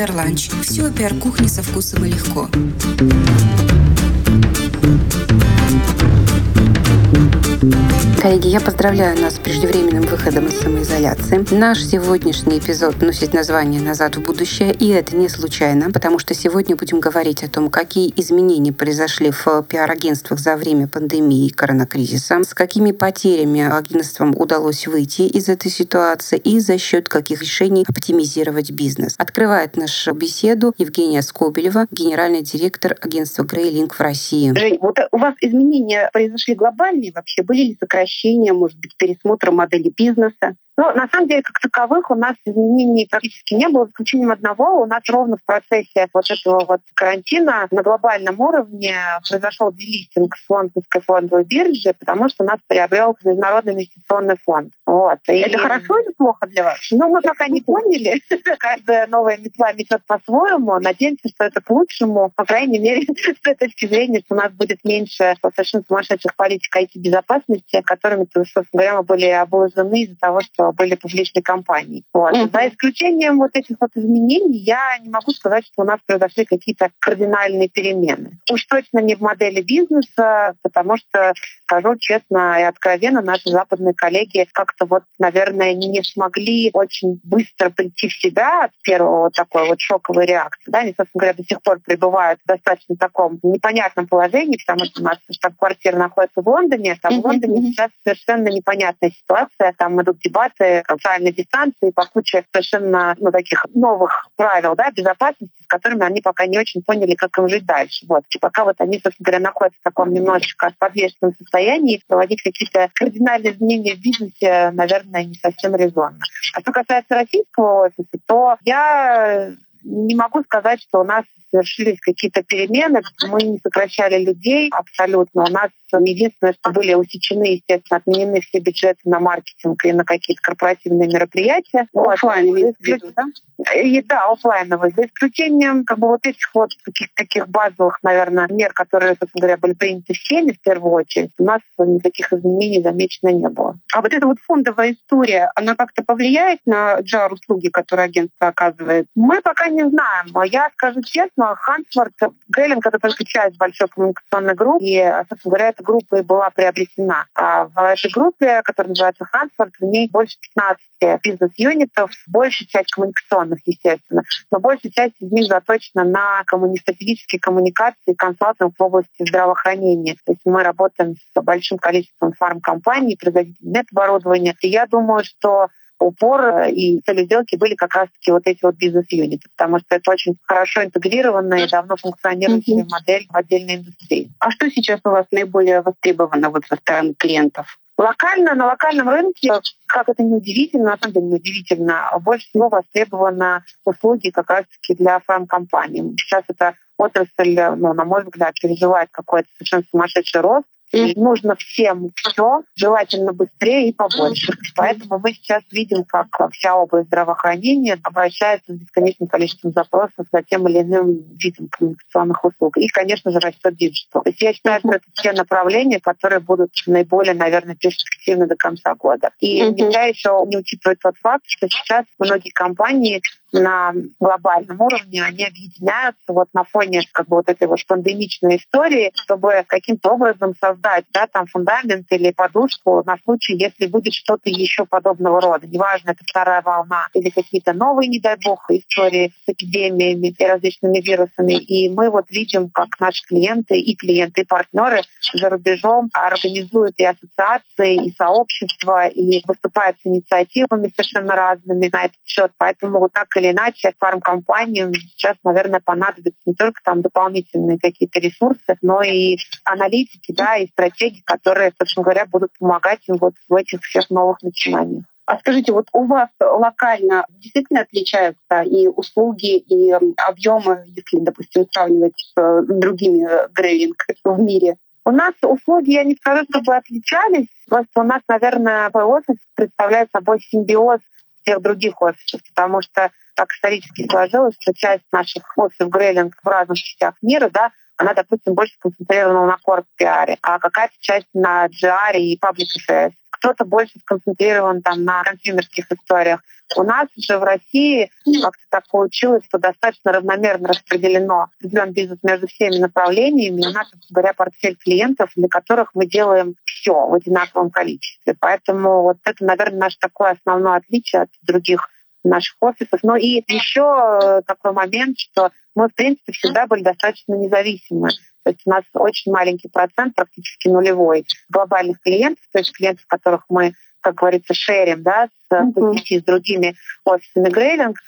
пиар-ланч. Все о пиар-кухне со вкусом и легко. Коллеги, я поздравляю нас с преждевременным выходом из самоизоляции. Наш сегодняшний эпизод носит название «Назад в будущее», и это не случайно, потому что сегодня будем говорить о том, какие изменения произошли в пиар-агентствах за время пандемии и коронакризиса, с какими потерями агентствам удалось выйти из этой ситуации и за счет каких решений оптимизировать бизнес. Открывает нашу беседу Евгения Скобелева, генеральный директор агентства Грейлинг в России. Жень, вот у вас изменения произошли глобальные вообще? Были ли сокращения может быть, пересмотра модели бизнеса. Но на самом деле, как таковых, у нас изменений практически не было, за исключением одного. У нас ровно в процессе вот этого вот карантина на глобальном уровне произошел делистинг с лондонской фондовой биржи, потому что нас приобрел Международный инвестиционный фонд. Вот. И Это хорошо или плохо для вас? Ну, мы пока не поняли. Каждая новая метла метет по-своему. Надеемся, что это к лучшему. По крайней мере, с этой точки зрения, что у нас будет меньше совершенно сумасшедших политик IT-безопасности, которыми, собственно говоря, мы были обложены из-за того, что были публичные компании. Вот. Mm-hmm. За исключением вот этих вот изменений я не могу сказать, что у нас произошли какие-то кардинальные перемены. Уж точно не в модели бизнеса, потому что, скажу честно и откровенно, наши западные коллеги как-то вот, наверное, не, не смогли очень быстро прийти в себя от первого вот такой вот шоковой реакции. Да? Они, собственно говоря, до сих пор пребывают в достаточно таком непонятном положении, потому что у нас штаб-квартира находится в Лондоне. Там mm-hmm. в Лондоне сейчас совершенно непонятная ситуация. Там идут дебаты дистанции, социальной дистанции, по куче совершенно ну, таких новых правил да, безопасности, с которыми они пока не очень поняли, как им жить дальше. Вот. И пока вот они, собственно говоря, находятся в таком немножечко подвешенном состоянии, проводить какие-то кардинальные изменения в бизнесе, наверное, не совсем резонно. А что касается российского офиса, то я не могу сказать, что у нас совершились какие-то перемены. Мы не сокращали людей абсолютно. У нас единственное, что были усечены, естественно, отменены все бюджеты на маркетинг и на какие-то корпоративные мероприятия. Оффлайновые, да? И, да, офлайновые. За исключением как бы вот этих вот таких, таких базовых, наверное, мер, которые, собственно говоря, были приняты всеми в первую очередь, у нас никаких изменений замечено не было. А вот эта вот фондовая история, она как-то повлияет на джар услуги, которые агентство оказывает? Мы пока не знаем. Я скажу честно, но Хансфорд, Гейлинг — это только часть большой коммуникационной группы, и, собственно говоря, эта группа и была приобретена. А в этой группе, которая называется Хансфорд, в ней больше 15 бизнес-юнитов, большая часть коммуникационных, естественно, но большая часть из них заточена на коммуни... коммуникации и консалтинг в области здравоохранения. То есть мы работаем с большим количеством фармкомпаний, производителей медоборудования. И я думаю, что упор э, и целью сделки были как раз-таки вот эти вот бизнес-юниты, потому что это очень хорошо интегрированная и давно функционирующая mm-hmm. модель в отдельной индустрии. А что сейчас у вас наиболее востребовано вот со стороны клиентов? Локально, на локальном рынке, как это не удивительно, на самом деле не удивительно, больше всего востребованы услуги как раз-таки для фармкомпаний. Сейчас эта отрасль, ну, на мой взгляд, переживает какой-то совершенно сумасшедший рост. И нужно всем все, желательно быстрее и побольше. Поэтому мы сейчас видим, как вся область здравоохранения обращается с бесконечным количеством запросов за тем или иным видом коммуникационных услуг. И, конечно же, растет digital. То есть я считаю, что это те направления, которые будут наиболее, наверное, перспективны до конца года. И нельзя еще не учитывать тот факт, что сейчас многие компании на глобальном уровне, они объединяются вот на фоне как бы вот этой вот пандемичной истории, чтобы каким-то образом создать да, там фундамент или подушку на случай, если будет что-то еще подобного рода. Неважно, это вторая волна или какие-то новые, не дай бог, истории с эпидемиями и различными вирусами. И мы вот видим, как наши клиенты и клиенты, и партнеры за рубежом организуют и ассоциации, и сообщества, и выступают с инициативами совершенно разными на этот счет. Поэтому вот так или иначе фармкомпаниям сейчас, наверное, понадобятся не только там дополнительные какие-то ресурсы, но и аналитики, да, и стратегии, которые, собственно говоря, будут помогать им вот в этих всех новых начинаниях. А скажите, вот у вас локально действительно отличаются и услуги, и объемы, если, допустим, сравнивать с э, другими грейлинг в мире? У нас услуги, я не скажу, чтобы отличались, просто у нас, наверное, офис представляет собой симбиоз всех других офисов, потому что так исторически сложилось, что часть наших офисов Грейлинг в разных частях мира, да, она, допустим, больше сконцентрирована на корп-пиаре, а какая-то часть на GR и паблик. Кто-то больше сконцентрирован там на консюмерских историях. У нас же в России как-то так получилось, что достаточно равномерно распределено определенный бизнес между всеми направлениями. У нас, говоря, портфель клиентов, для которых мы делаем все в одинаковом количестве. Поэтому вот это, наверное, наше такое основное отличие от других наших офисов. Но и еще такой момент, что мы, в принципе, всегда были достаточно независимы. То есть у нас очень маленький процент, практически нулевой, глобальных клиентов, то есть клиентов, которых мы, как говорится, шерим да, с, mm-hmm. с другими офисами грейлинг.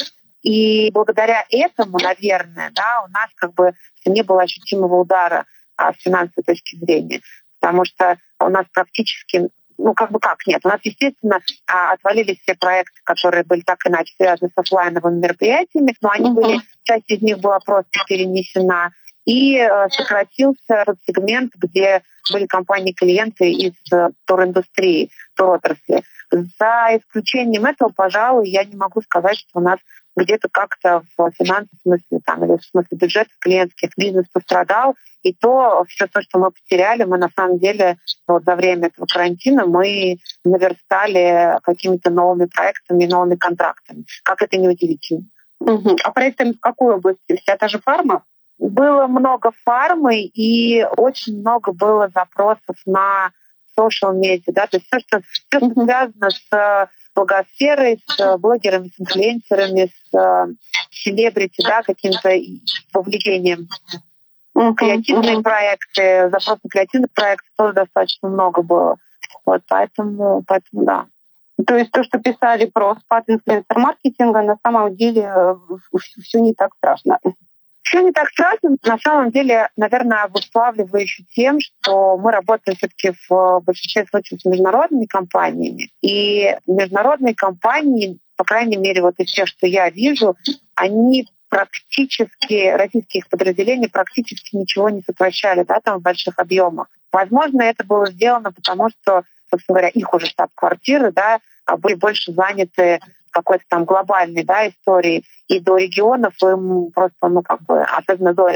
И благодаря этому, наверное, да, у нас как бы не было ощутимого удара а, с финансовой точки зрения. Потому что у нас практически ну, как бы как, нет. У нас, естественно, а, отвалились все проекты, которые были так иначе связаны с офлайновыми мероприятиями, но они были, часть из них была просто перенесена и э, сократился тот сегмент, где были компании-клиенты из э, туриндустрии, туротрасли. За исключением этого, пожалуй, я не могу сказать, что у нас где-то как-то в финансовом смысле там, или в смысле бюджета клиентских бизнес пострадал. И то, все то, что мы потеряли, мы на самом деле вот за время этого карантина мы наверстали какими-то новыми проектами, новыми контрактами. Как это неудивительно. Угу. А проектами в какой области? Вся та же фарма? Было много фармы и очень много было запросов на social медиа, да, то есть все, что, все, что связано с блогосферой, с блогерами, с инфлюенсерами, с э, селебрити, да, каким-то повлиянием. Uh-huh, Креативные uh-huh. проекты, запрос на креативный проект тоже достаточно много было. Вот, поэтому, поэтому да. То есть то, что писали про спад инфлюенсер-маркетинга, на самом деле э, все не так страшно. Все не так страшно. На самом деле, наверное, обуславливающе тем, что мы работаем все-таки в большинстве случаев с международными компаниями. И международные компании, по крайней мере, вот из тех, что я вижу, они практически, российские подразделения практически ничего не сокращали да, там в больших объемах. Возможно, это было сделано потому, что, собственно говоря, их уже штаб-квартиры да, были больше заняты какой-то там глобальной да, истории, и до регионов им просто, ну, как бы, особенно до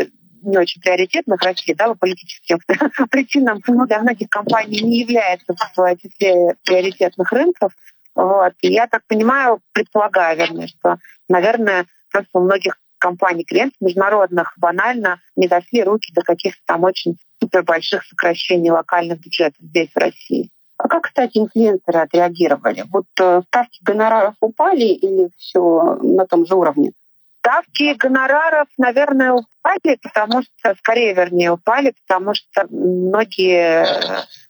не очень приоритетных России, да, по политическим причинам для многих компаний не является в числе приоритетных рынков. Вот. И я так понимаю, предполагаю, вернее, что, наверное, просто у многих компаний, клиентов международных банально не дошли руки до каких-то там очень супер больших сокращений локальных бюджетов здесь, в России. А как, кстати, инфлюенсеры отреагировали? Вот э, ставки гонораров упали или все на том же уровне? Ставки гонораров, наверное, упали, потому что, скорее, вернее, упали, потому что многие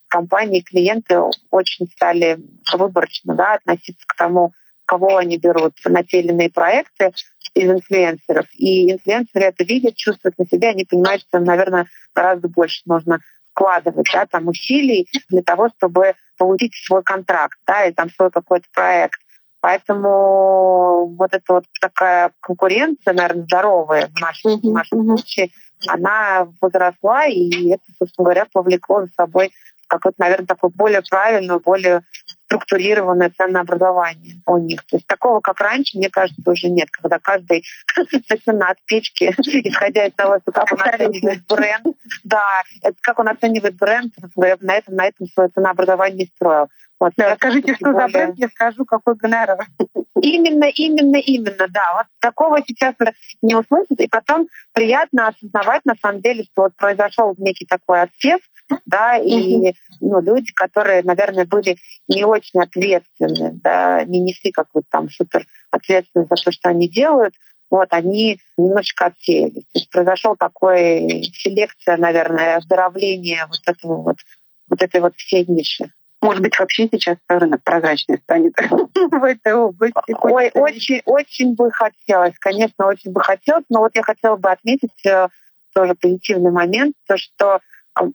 компании, клиенты очень стали выборочно да, относиться к тому, кого они берут на те или иные проекты из инфлюенсеров. И инфлюенсеры это видят, чувствуют на себя, они понимают, что наверное, гораздо больше нужно вкладывать да, там, усилий для того, чтобы получить свой контракт да, или там свой какой-то проект. Поэтому вот эта вот такая конкуренция, наверное, здоровая в нашем, в нашем случае, она возросла, и это, собственно говоря, повлекло за собой какое-то, наверное, такое более правильное, более структурированное ценообразование у них. То есть такого, как раньше, мне кажется, уже нет, когда каждый совершенно от печки, исходя из того, что как он оценивает бренд, да, это как он оценивает бренд, на этом, на этом свое ценообразование строил. Вот, да, скажите, что более... за бренд, я скажу, какой гонорар. Именно, именно, именно, да. Вот такого сейчас не услышать. И потом приятно осознавать, на самом деле, что вот произошел некий такой отсев, да, и ну, люди, которые, наверное, были не очень ответственны, да, не несли какую-то там супер ответственность за то, что они делают, вот, они немножечко отсеялись. То есть произошел такой селекция, наверное, оздоровление вот этого вот, вот этой вот всей ниши. Может быть, вообще сейчас рынок прозрачный станет в этой области? Ой, очень, очень бы хотелось, конечно, очень бы хотелось, но вот я хотела бы отметить э, тоже позитивный момент, то, что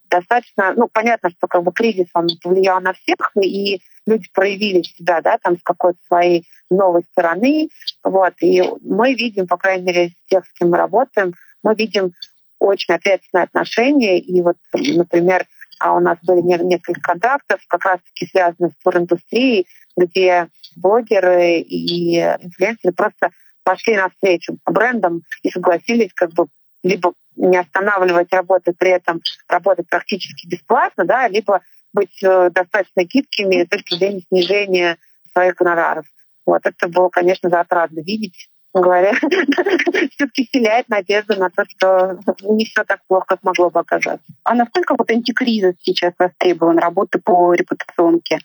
достаточно, ну, понятно, что как бы кризис, он повлиял на всех, и люди проявили себя, да, там с какой-то своей новой стороны, вот, и мы видим, по крайней мере, с тех, с кем мы работаем, мы видим очень ответственное отношение, и вот, например, а у нас были несколько контрактов, как раз-таки связанных с туриндустрией, где блогеры и инфлюенсеры просто пошли навстречу брендам и согласились как бы либо не останавливать работу, при этом работать практически бесплатно, да, либо быть э, достаточно гибкими с точки зрения снижения своих гонораров. Вот это было, конечно, затратно видеть говоря, все-таки вселяет надежду на то, что не все так плохо, как могло бы оказаться. А насколько вот антикризис сейчас востребован, работы по репутационке?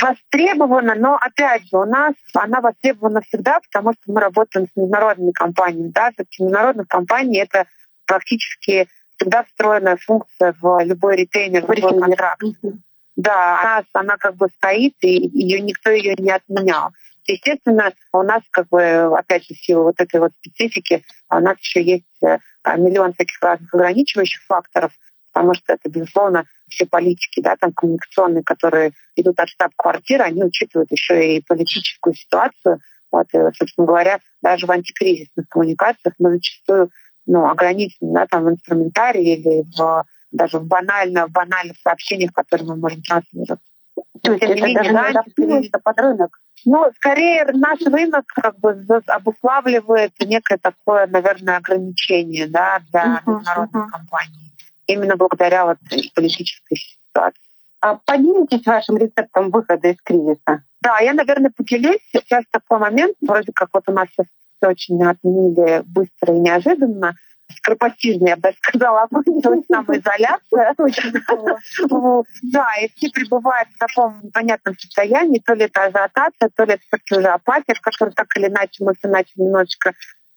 Востребована, но опять же, у нас она востребована всегда, потому что мы работаем с международными компаниями. Да? Все-таки международных компаний это практически всегда встроенная функция в любой ритейлер, в любой контракт. Да, она, она как бы стоит, и ее никто ее не отменял. Естественно, у нас, как бы, опять же, в силу вот этой вот специфики, у нас еще есть э, миллион таких разных ограничивающих факторов, потому что это, безусловно, все политики, да, там коммуникационные, которые идут от штаб-квартиры, они учитывают еще и политическую ситуацию. Вот, и, собственно говоря, даже в антикризисных коммуникациях мы зачастую ну, ограничены да, там, в инструментарии или в, даже в банально, в банальных сообщениях, которые мы можем транслировать. То есть это даже не адаптируется под рынок? Ну, скорее наш рынок как бы обуславливает некое такое, наверное, ограничение да, для uh-huh, международных uh-huh. компаний. Именно благодаря вот политической ситуации. А поделитесь вашим рецептом выхода из кризиса? Да, я, наверное, поделюсь. Сейчас такой момент, вроде как вот у нас сейчас все очень отменили быстро и неожиданно скоропостижно, я бы сказала, окончилась самоизоляция. Да, и все пребывают в таком непонятном состоянии, то ли это ажиотация, то ли это уже апатия, в которой так или иначе мы все начали немножечко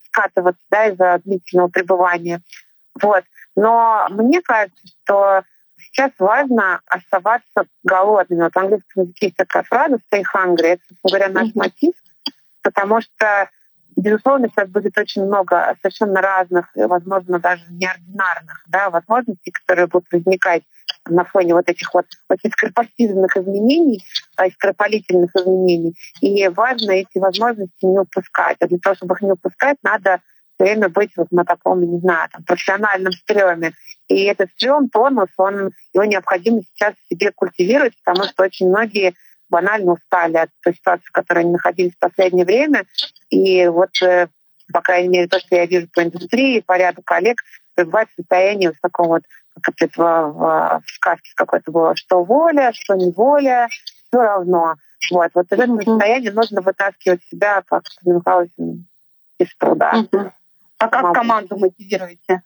скатываться да, из-за длительного пребывания. Вот. Но мне кажется, что сейчас важно оставаться голодными. Вот в английском языке есть такая фраза «stay hungry». Это, собственно говоря, наш мотив, потому что Безусловно, сейчас будет очень много совершенно разных, возможно, даже неординарных да, возможностей, которые будут возникать на фоне вот этих вот очень скоропостижных изменений, а, скоропалительных изменений. И важно эти возможности не упускать. А для того, чтобы их не упускать, надо все время быть вот на таком, не знаю, там, профессиональном стреме. И этот стрем, тонус, он, его необходимо сейчас себе культивировать, потому что очень многие банально устали от той ситуации, в которой они находились в последнее время. И вот, э, по крайней мере, то, что я вижу по индустрии, по ряду коллег, пребывать в состоянии в таком вот, как это в, в, сказке какой-то было, что воля, что не воля, все равно. Вот, вот из этого состояния нужно вытаскивать себя, как Михайлович, из труда. А как команду мотивируете?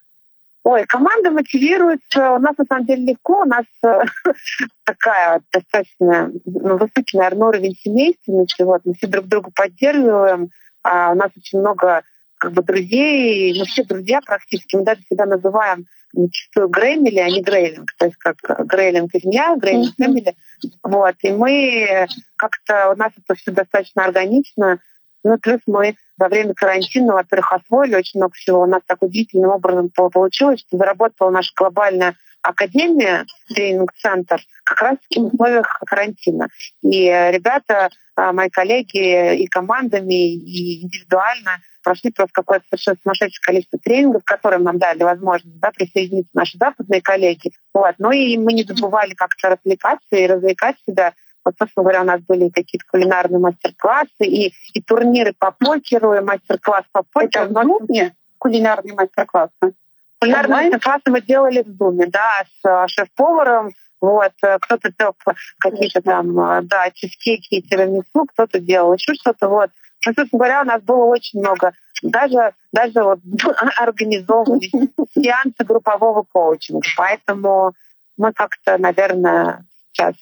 Ой, команда мотивируется. У нас на самом деле легко. У нас э, такая достаточно ну, высокий, наверное, уровень семейственности. Вот, мы все друг друга поддерживаем. А у нас очень много как бы друзей, мы все друзья практически, мы даже себя называем зачастую Греймили, а не Грейлинг, то есть как Грейлинг меня, Грейлинг Фэмили. Вот, и мы как-то, у нас это все достаточно органично, ну, плюс мы во время карантина, во-первых, освоили очень много всего. У нас так удивительным образом получилось, что заработала наша глобальная академия, тренинг-центр, как раз в условиях карантина. И ребята, а, мои коллеги и командами, и индивидуально прошли просто какое-то совершенно сумасшедшее количество тренингов, которым нам дали возможность да, присоединиться наши западные коллеги. Вот. Ну и мы не забывали как-то развлекаться и развлекать себя вот, собственно говоря, у нас были какие-то кулинарные мастер-классы и, и турниры по покеру, и мастер-класс по покеру. Это в Зуме кулинарные мастер-классы? Кулинарные мастер-классы мы делали в Зуме, да, с э, шеф-поваром, вот, э, кто-то делал какие-то там, э, да, чизкейки и тирамису, кто-то делал еще что-то, вот. Ну, собственно говоря, у нас было очень много. Даже, даже вот организовывались сеансы группового коучинга. Поэтому мы как-то, наверное, сейчас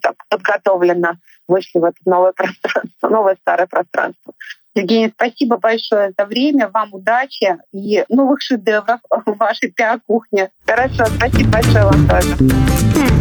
так подготовленно вышли в это новое пространство, новое старое пространство. Евгения, спасибо большое за время, вам удачи и новых шедевров в вашей пиар-кухне. Хорошо, спасибо большое вам тоже.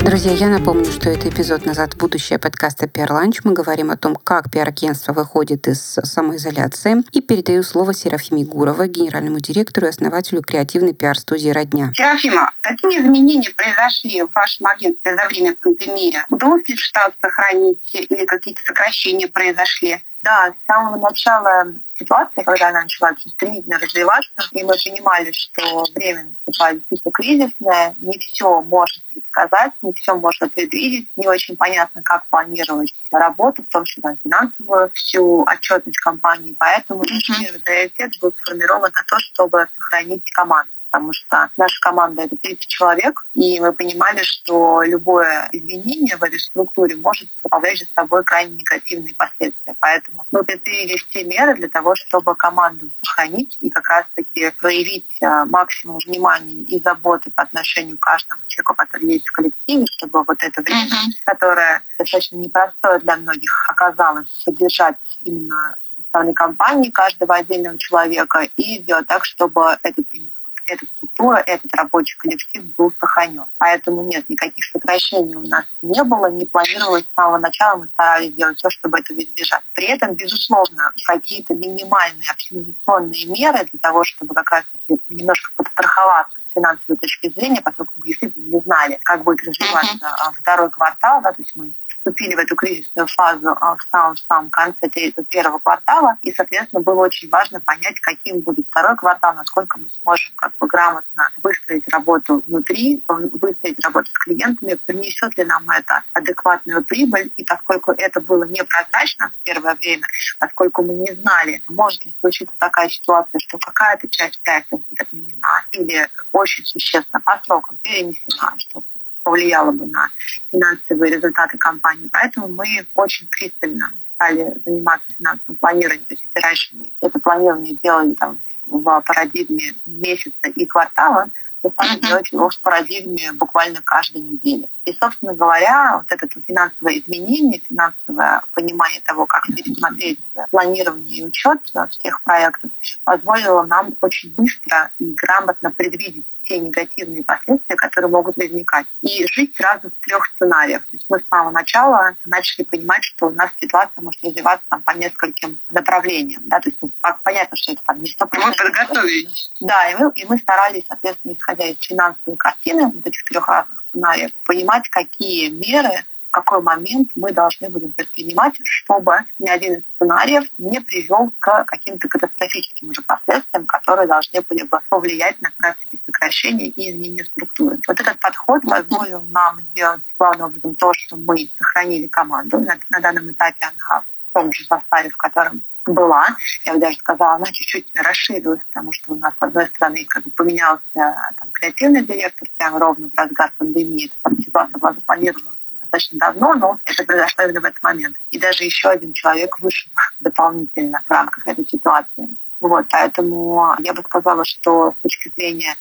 Друзья, я напомню, что это эпизод «Назад в будущее» подкаста «Пиар Ланч». Мы говорим о том, как пиар-агентство выходит из самоизоляции. И передаю слово Серафиме Гурова, генеральному директору и основателю креативной пиар-студии «Родня». Серафима, какие изменения произошли в вашем агентстве за время пандемии? Удалось ли штат сохранить или какие-то сокращения произошли? Да, с самого начала ситуации, когда она начала стремительно развиваться, и мы понимали, что время наступает действительно кризисное, не все можно предсказать, не все можно предвидеть, не очень понятно, как планировать работу, в том числе финансовую, всю отчетность компании. Поэтому mm-hmm. первый приоритет был сформирован на то, чтобы сохранить команду потому что наша команда — это 30 человек, и мы понимали, что любое изменение в этой структуре может повлечь за собой крайне негативные последствия. Поэтому мы предприняли все меры для того, чтобы команду сохранить и как раз-таки проявить э, максимум внимания и заботы по отношению к каждому человеку, который есть в коллективе, чтобы вот это время, uh-huh. которое достаточно непростое для многих оказалось, содержать именно стороны компании каждого отдельного человека и сделать так, чтобы этот именно эта структура, этот рабочий коллектив был сохранен. Поэтому нет, никаких сокращений у нас не было, не планировалось с самого начала, мы старались сделать все, чтобы этого избежать. При этом, безусловно, какие-то минимальные оптимизационные меры для того, чтобы как раз-таки немножко подстраховаться с финансовой точки зрения, поскольку мы действительно не знали, как будет развиваться uh-huh. второй квартал, да, то есть мы вступили в эту кризисную фазу а, в самом-самом конце первого квартала, и, соответственно, было очень важно понять, каким будет второй квартал, насколько мы сможем как бы грамотно выстроить работу внутри, выстроить работу с клиентами, принесет ли нам это адекватную прибыль, и поскольку это было непрозрачно в первое время, поскольку мы не знали, может ли случиться такая ситуация, что какая-то часть проектов будет отменена или очень существенно по срокам перенесена, что повлияло бы на финансовые результаты компании. Поэтому мы очень пристально стали заниматься финансовым планированием. То есть если раньше мы это планирование делали там, в парадигме месяца и квартала, то стали делать его в парадигме буквально каждой недели. И, собственно говоря, вот это финансовое изменение, финансовое понимание того, как пересмотреть планирование и учет всех проектов, позволило нам очень быстро и грамотно предвидеть те негативные последствия, которые могут возникать. И жить сразу в трех сценариях. То есть мы с самого начала начали понимать, что у нас ситуация может развиваться там, по нескольким направлениям. Да? То есть ну, понятно, что это там не 100%. Мы подготовились. Да, и мы, и мы старались, соответственно, исходя из финансовой картины вот этих трех разных сценариев, понимать, какие меры какой момент мы должны будем предпринимать, чтобы ни один из сценариев не привел к каким-то катастрофическим уже последствиям, которые должны были бы повлиять на практике сокращения и изменения структуры. Вот этот подход позволил нам сделать главным образом то, что мы сохранили команду. На, на данном этапе она в том же составе, в котором была. Я бы даже сказала, она чуть-чуть расширилась, потому что у нас, с одной стороны, как бы поменялся там, креативный директор прямо ровно в разгар пандемии. Там ситуация была запланирована достаточно давно, но это произошло именно в этот момент. И даже еще один человек вышел дополнительно в рамках этой ситуации. Вот, поэтому я бы сказала, что с точки зрения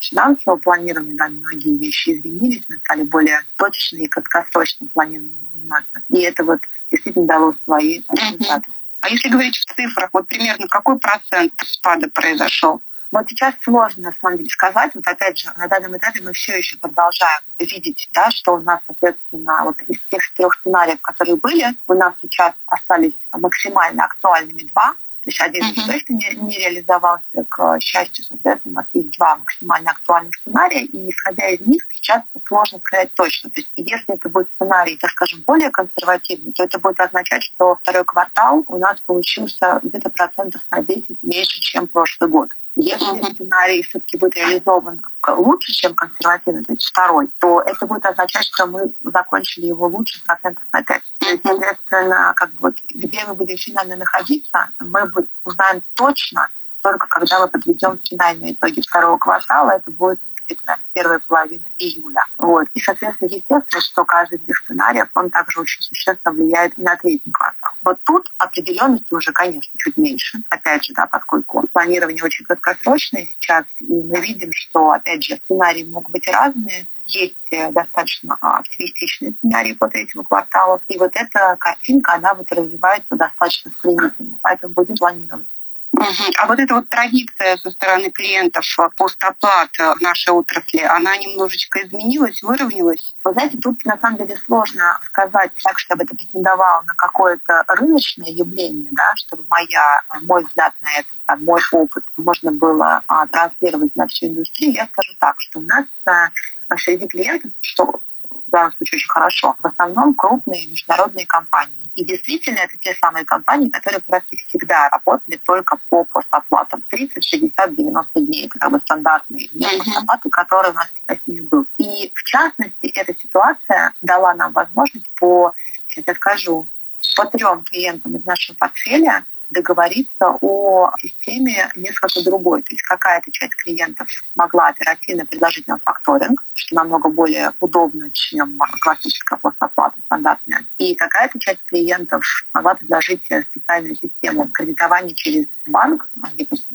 финансового планирования, да, многие вещи изменились, мы стали более точно и краткосрочно планированием заниматься. И это вот действительно дало свои результаты. А если говорить в цифрах, вот примерно какой процент спада произошел? Вот сейчас сложно, на самом деле, сказать. Вот опять же, на данном этапе мы все еще продолжаем видеть, да, что у нас, соответственно, вот из тех трех сценариев, которые были, у нас сейчас остались максимально актуальными два. То есть один uh-huh. точно не, не реализовался, к счастью, соответственно, у нас есть два максимально актуальных сценария, и исходя из них сейчас сложно сказать точно. То есть если это будет сценарий, так скажем, более консервативный, то это будет означать, что второй квартал у нас получился где-то процентов на 10 меньше, чем прошлый год. Если сценарий все-таки будет реализован лучше, чем консервативный, то есть второй, то это будет означать, что мы закончили его лучше процентов на 5. То есть, соответственно, как бы вот, где мы будем финально находиться, мы узнаем точно только когда мы подведем финальные итоги второго квартала. Это будет наверное, первая половина июля. Вот. И, соответственно, естественно, что каждый из сценариев, он также очень существенно влияет на третий квартал. Вот тут определенности уже, конечно, чуть меньше. Опять же, да, поскольку планирование очень краткосрочное сейчас, и мы видим, что, опять же, сценарии могут быть разные, есть э, достаточно а, оптимистичные сценарии по третьему кварталу. И вот эта картинка, она вот развивается достаточно стремительно. Поэтому будем планировать. А вот эта вот традиция со стороны клиентов постоплат в нашей отрасли, она немножечко изменилась, выровнялась? Вы знаете, тут на самом деле сложно сказать так, чтобы это претендовало на какое-то рыночное явление, да, чтобы моя, мой взгляд на это, там, мой опыт можно было а, транслировать на всю индустрию. Я скажу так, что у нас а, среди клиентов, что данном случае очень хорошо, в основном крупные международные компании и действительно, это те самые компании, которые раз всегда работали только по постоплатам. 30, 60, 90 дней. Это как бы стандартные mm-hmm. постоплаты, которые у нас всегда с ними был. И в частности, эта ситуация дала нам возможность по, сейчас я скажу, по трем клиентам из нашего портфеля договориться о системе несколько другой. То есть какая-то часть клиентов могла оперативно предложить нам факторинг, что намного более удобно, чем классическая постоплата стандартная. И какая-то часть клиентов могла предложить специальную систему кредитования через банк.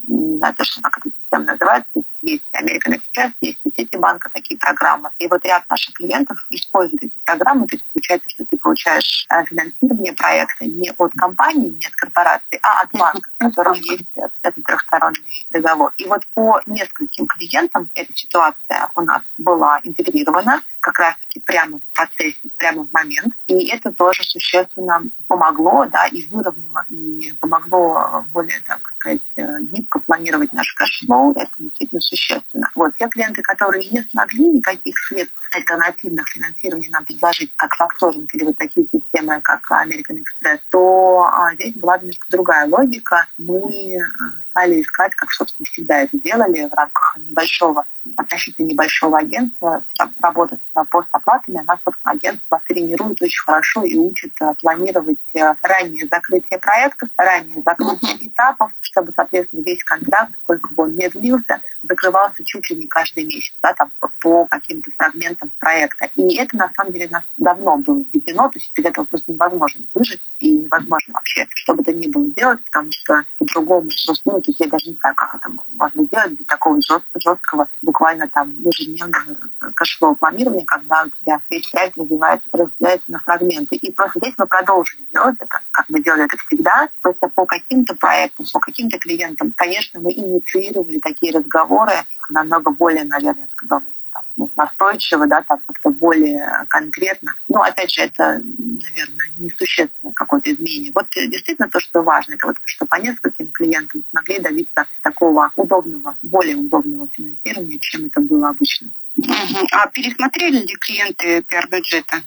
Не знаю точно, как эта система называется. Есть American Express, есть и Ситибанка такие программы. И вот ряд наших клиентов используют эти программы. То есть получается, что ты получаешь э, финансирование проекта не от компании, не от корпорации, а от банка, с которым есть этот трехсторонний договор. И вот по нескольким клиентам эта ситуация у нас была интегрирована как раз-таки прямо в процессе, прямо в момент. И это тоже существенно помогло, да, и выровняло, и помогло более, так сказать, э, гибко планировать наш cash flow. Это действительно существенно. Вот те клиенты, которые не смогли никаких средств альтернативных финансирования нам предложить, как факторинг или вот такие системы, как American Express, то а, здесь была немножко другая логика. Мы э, стали искать, как, собственно, всегда это делали в рамках небольшого, относительно небольшого агентства, работать постоплатами. Нас, агентство тренирует очень хорошо и учит э, планировать э, раннее закрытие проектов, раннее закрытие этапов, чтобы, соответственно, весь контракт, сколько бы он не длился, закрывался чуть ли не каждый месяц, да, там, по каким-то фрагментам проекта. И это, на самом деле, нас давно было введено, то есть без этого просто невозможно выжить и невозможно вообще что бы то ни было сделать, потому что по-другому просто, ну, то есть я даже не знаю, как это можно сделать без такого жесткого, буквально там ежедневного э, cash flow планирования, когда у тебя весь проект развивается, разделяется на фрагменты. И просто здесь мы продолжили делать это, как мы делали это всегда, просто по каким-то проектам, по каким-то клиентам, конечно, мы инициировали такие разговоры намного более, наверное, я сказала, там, ну, настойчиво, да, там как-то более конкретно. Но опять же, это, наверное, несущественное какое-то изменение. Вот действительно то, что важно, это вот, что по нескольким клиентам смогли добиться такого удобного, более удобного финансирования, чем это было обычно. Угу. А пересмотрели ли клиенты пиар-бюджета?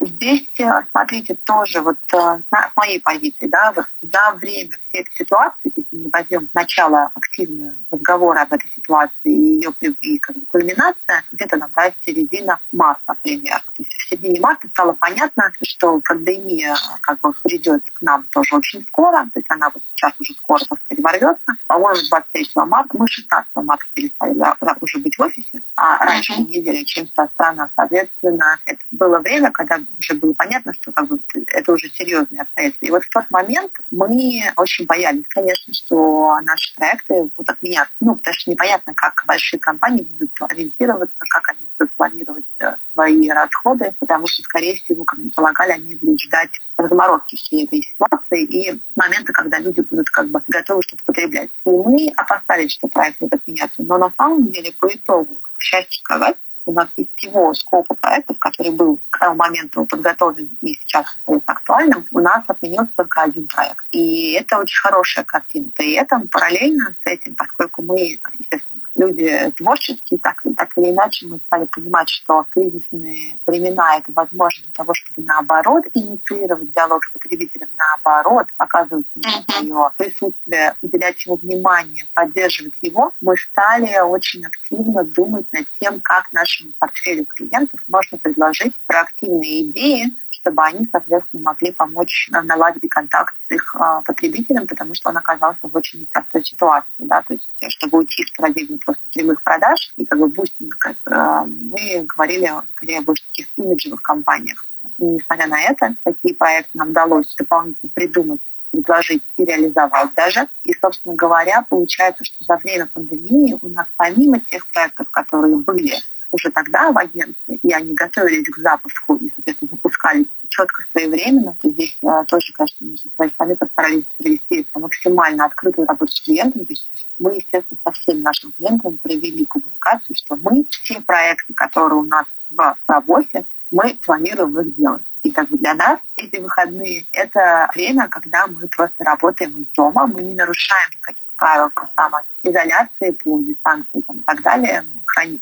Здесь, э, смотрите, тоже вот э, с моей позиции, да, вот за время всей этой ситуации, если мы возьмем начало активного разговора об этой ситуации и ее и, как бы, кульминация, где-то там, да, середина марта примерно. То есть в середине марта стало понятно, что пандемия как бы придет к нам тоже очень скоро, то есть она вот сейчас уже скоро, так сказать, ворвется. По-моему, 23 марта, мы 16 марта перестали да, уже быть в офисе, а раньше mm-hmm. недели, чем со страна. Соответственно, это было время, когда уже было понятно, что как бы, это уже серьезные обстоятельства. И вот в тот момент мы очень боялись, конечно, что наши проекты будут отменяться. Ну, потому что непонятно, как большие компании будут ориентироваться, как они будут планировать э, свои расходы, потому что, скорее всего, как мы полагали, они будут ждать разморозки всей этой ситуации и момента, когда люди будут как бы готовы что-то потреблять. И мы опасались, что проект будет отменяться. Но на самом деле, по итогу, к счастью сказать, у нас из всего скопа проектов, который был к тому моменту подготовлен и сейчас остается актуальным, у нас отменился только один проект. И это очень хорошая картина. При этом параллельно с этим, поскольку мы, естественно, люди творческие, так, так или иначе мы стали понимать, что кризисные времена — это возможность для того, чтобы наоборот инициировать диалог с потребителем, наоборот показывать ему свое присутствие, уделять ему внимание, поддерживать его, мы стали очень активно думать над тем, как нашему портфелю клиентов можно предложить проактивные идеи, чтобы они, соответственно, могли помочь наладить контакт с их а, потребителем, потому что он оказался в очень непростой ситуации. Да? То есть, чтобы уйти из парадигмы просто прямых продаж и как бы boosting, а, мы говорили скорее больше таких имиджевых кампаниях. И несмотря на это, такие проекты нам удалось дополнительно придумать предложить и реализовать даже. И, собственно говоря, получается, что за время пандемии у нас помимо тех проектов, которые были уже тогда в агентстве, и они готовились к запуску и, соответственно, запускались четко своевременно, то здесь а, тоже, конечно, мы со своей стороны постарались провести максимально открытую работу с клиентами. То есть мы, естественно, со всеми нашими клиентами провели коммуникацию, что мы все проекты, которые у нас в работе, мы планируем их делать. И как бы для нас эти выходные — это время, когда мы просто работаем из дома, мы не нарушаем никаких правил по самоизоляции, по дистанции там, и так далее. Храни,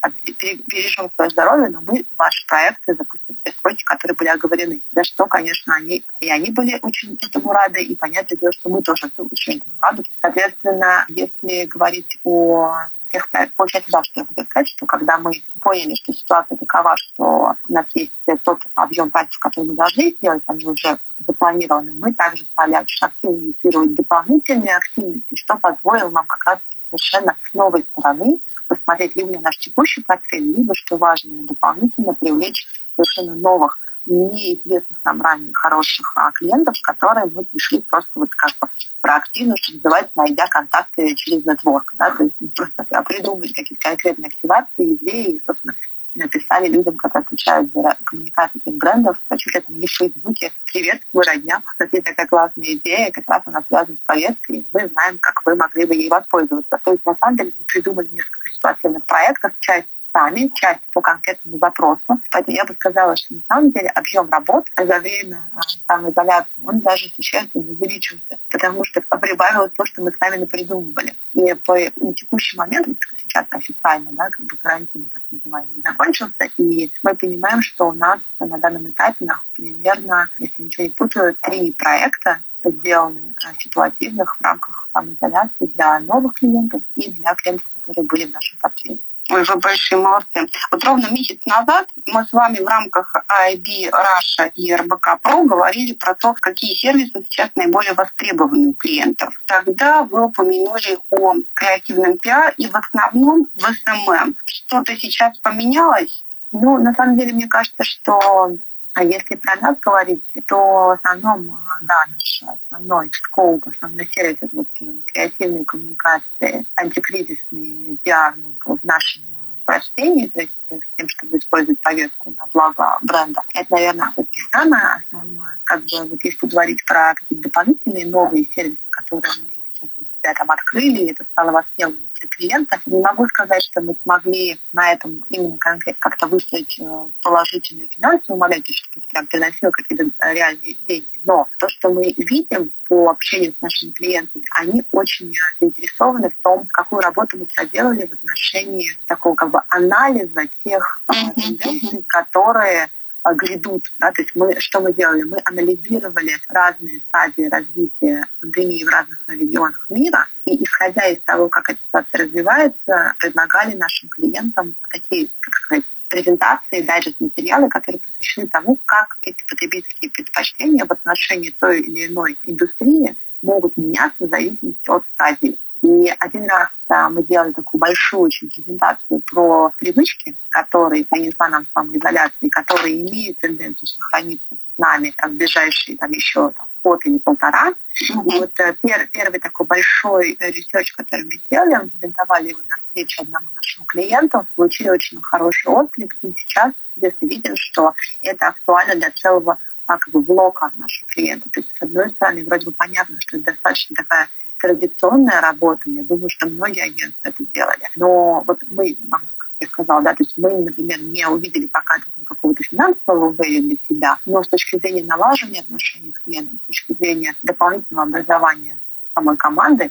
бережем свое здоровье, но мы ваши проекты запустим все сроки, которые были оговорены. За что, конечно, они и они были очень этому рады, и понятное дело, что мы тоже очень этому рады. Соответственно, если говорить о проектов, получается, да, что я хотела сказать, что когда мы поняли, что ситуация такова, что у нас есть тот объем проектов, который мы должны сделать, они уже запланированы. Мы также стали очень активно инициировать дополнительные активности, что позволило нам как раз совершенно с новой стороны посмотреть либо на наш текущий портфель, либо, что важно, дополнительно привлечь совершенно новых неизвестных нам ранее хороших а, клиентов, которые мы пришли просто вот как бы проактивно, что называется, найдя контакты через нетворк. Да? То есть мы просто придумали какие-то конкретные активации, идеи, и, собственно, написали людям, которые отвечают за коммуникацию этих брендов, хочу ли там не в Фейсбуке, привет, мы родня, кстати, такая классная идея, как раз она связана с повесткой, мы знаем, как вы могли бы ей воспользоваться. То есть, на самом деле, мы придумали несколько ситуативных проектов, часть сами, часть по конкретному вопросу. Поэтому я бы сказала, что на самом деле объем работ за время а, самоизоляции, он даже существенно увеличился, потому что прибавилось то, что мы сами напридумывали. И по на текущий момент, сейчас официально, да, как бы карантин так называемый закончился, и мы понимаем, что у нас на данном этапе примерно, если ничего не путаю, три проекта, сделаны а, ситуативных в рамках самоизоляции для новых клиентов и для клиентов, которые были в нашем портфеле. Вы большие молодцы. Вот ровно месяц назад мы с вами в рамках IAB Russia и РБК Pro говорили про то, какие сервисы сейчас наиболее востребованы у клиентов. Тогда вы упомянули о креативном пиар и в основном в SMM. Что-то сейчас поменялось? Ну, на самом деле, мне кажется, что а если про нас говорить, то в основном, да, наш основной scope, основной сервис — это вот креативные коммуникации, антикризисный пиар ну, в нашем прочтении, то есть с тем, чтобы использовать повестку на благо бренда. Это, наверное, все-таки самое основное. Как бы вот если говорить про какие-то дополнительные новые сервисы, которые мы сейчас себя там открыли, и это стало востребованным для клиента. Не могу сказать, что мы смогли на этом именно конкретно как-то выстроить э, положительную финансовую модель, чтобы это прям приносило какие-то э, реальные деньги. Но то, что мы видим по общению с нашими клиентами, они очень заинтересованы в том, какую работу мы проделали в отношении такого как бы анализа тех тенденций, которые грядут. Да? То есть мы, что мы делали? Мы анализировали разные стадии развития пандемии в разных регионах мира, и исходя из того, как эта ситуация развивается, предлагали нашим клиентам такие, как сказать, презентации, дайджест материалы, которые посвящены тому, как эти потребительские предпочтения в отношении той или иной индустрии могут меняться в зависимости от стадии. И один раз а, мы делали такую большую очень презентацию про привычки, которые принесла нам самоизоляция, которые имеют тенденцию сохраниться с нами там, в ближайшие там, еще там, год или полтора. Mm-hmm. И вот э, пер, первый такой большой research, который мы сделали, мы презентовали его на встрече одному нашему клиенту, получили очень хороший отклик, и сейчас, соответственно, видим, что это актуально для целого как бы блока наших клиентов. То есть, с одной стороны, вроде бы понятно, что это достаточно такая традиционная работа, я думаю, что многие агентства это делали. Но вот мы, как я сказала, да, то есть мы, например, не увидели пока какого-то финансового value для себя, но с точки зрения налаживания отношений с клиентом, с точки зрения дополнительного образования самой команды,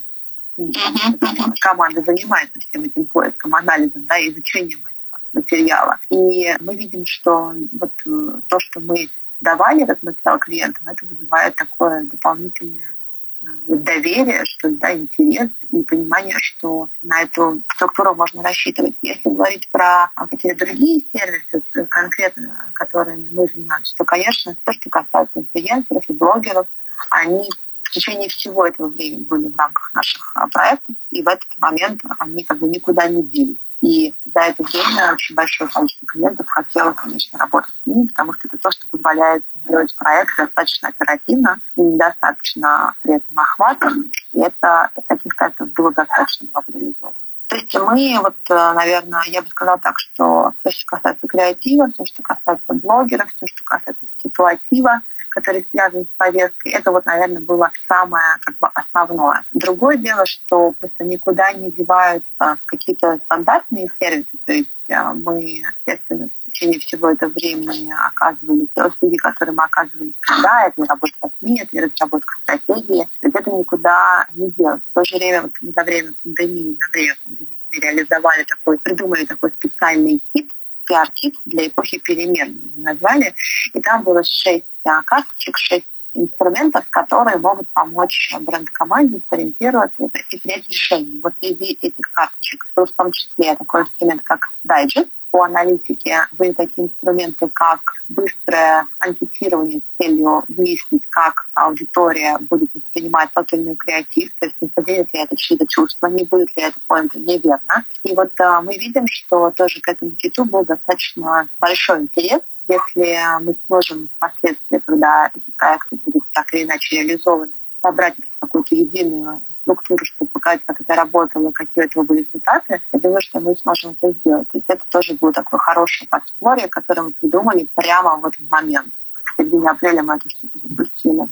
mm-hmm. команда занимается всем этим поиском, анализом, да, изучением этого материала. И мы видим, что вот э, то, что мы давали этот материал клиентам, это вызывает такое дополнительное доверие, что да, интерес и понимание, что на эту структуру можно рассчитывать. Если говорить про какие-то другие сервисы, конкретно которыми мы занимаемся, то, конечно, все, что касается инфлюенсеров и блогеров, они в течение всего этого времени были в рамках наших а, проектов, и в этот момент они как бы никуда не делись. И за это время очень большое количество клиентов хотело, конечно, работать с ними, потому что это то, что позволяет сделать проект достаточно оперативно и недостаточно при этом охватом. И это таких проектов было достаточно много реализовано. То есть мы, вот, э, наверное, я бы сказала так, что все, что касается креатива, все, что касается блогеров, все, что касается ситуатива, который связан с повесткой, это вот, наверное, было самое как бы основное. Другое дело, что просто никуда не деваются какие-то стандартные сервисы, то есть э, мы, естественно, в течение всего этого времени оказывали те услуги, которые мы оказывали всегда, это разработка СМИ, это разработка стратегии, то есть это никуда не делать. В то же время, вот за время пандемии, на время пандемии реализовали такой, придумали такой специальный кит, пиар-кит для эпохи перемен назвали, и там было шесть карточек, шесть инструментов, которые могут помочь бренд-команде сориентироваться и принять решение. Вот среди этих карточек, в том числе такой инструмент, как дайджест, по аналитике были такие инструменты, как быстрое анкетирование с целью выяснить, как аудитория будет воспринимать тот или иной креатив, то есть не заденет ли это чьи-то чувства, не будет ли это понято неверно. И вот а, мы видим, что тоже к этому киту был достаточно большой интерес, если мы сможем впоследствии, когда эти проекты будут так или иначе реализованы, собрать какую-то единую структуру, чтобы показать, как это работало, какие этого были результаты, я думаю, что мы сможем это сделать. То есть это тоже было такое хорошее подспорье, которое мы придумали прямо в этот момент. В середине апреля мы эту штуку запустили.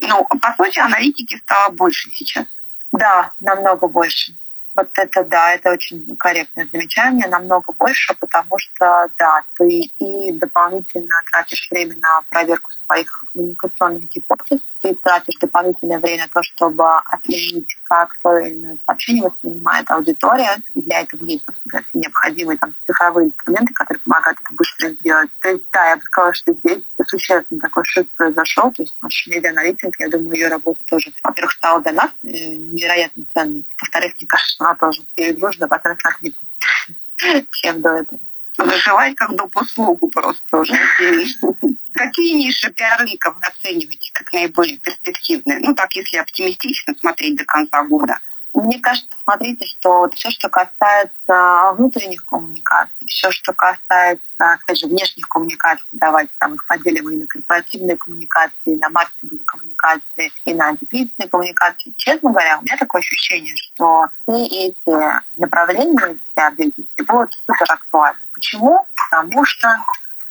Ну, по сути, аналитики стало больше сейчас. Да, намного больше. Вот это, да, это очень корректное замечание, намного больше, потому что, да, ты и дополнительно тратишь время на проверку своих коммуникационных гипотез, ты тратишь дополнительное время на то, чтобы оценить, как то или иное сообщение воспринимает аудитория, и для этого есть, собственно необходимые там, цифровые инструменты, которые помогают это быстро сделать. То есть, да, я бы сказала, что здесь существенно такой шаг произошел, то есть наша медиа-аналитик, я думаю, ее работа тоже, во-первых, стала для нас э, невероятно ценной, во-вторых, мне кажется, она тоже перегружена по транслации, чем до этого. Выживать как доп. услугу просто уже. Какие ниши пиар-рынка вы оцениваете как наиболее перспективные? Ну, так, если оптимистично смотреть до конца года. Мне кажется, смотрите, что вот все, что касается внутренних коммуникаций, все, что касается, опять же, внешних коммуникаций, давайте там их поделим и на корпоративные коммуникации, и на маркетинговые коммуникации, и на антикризисные коммуникации. Честно говоря, у меня такое ощущение, что все эти направления для деятельности будут супер актуальны. Почему? Потому что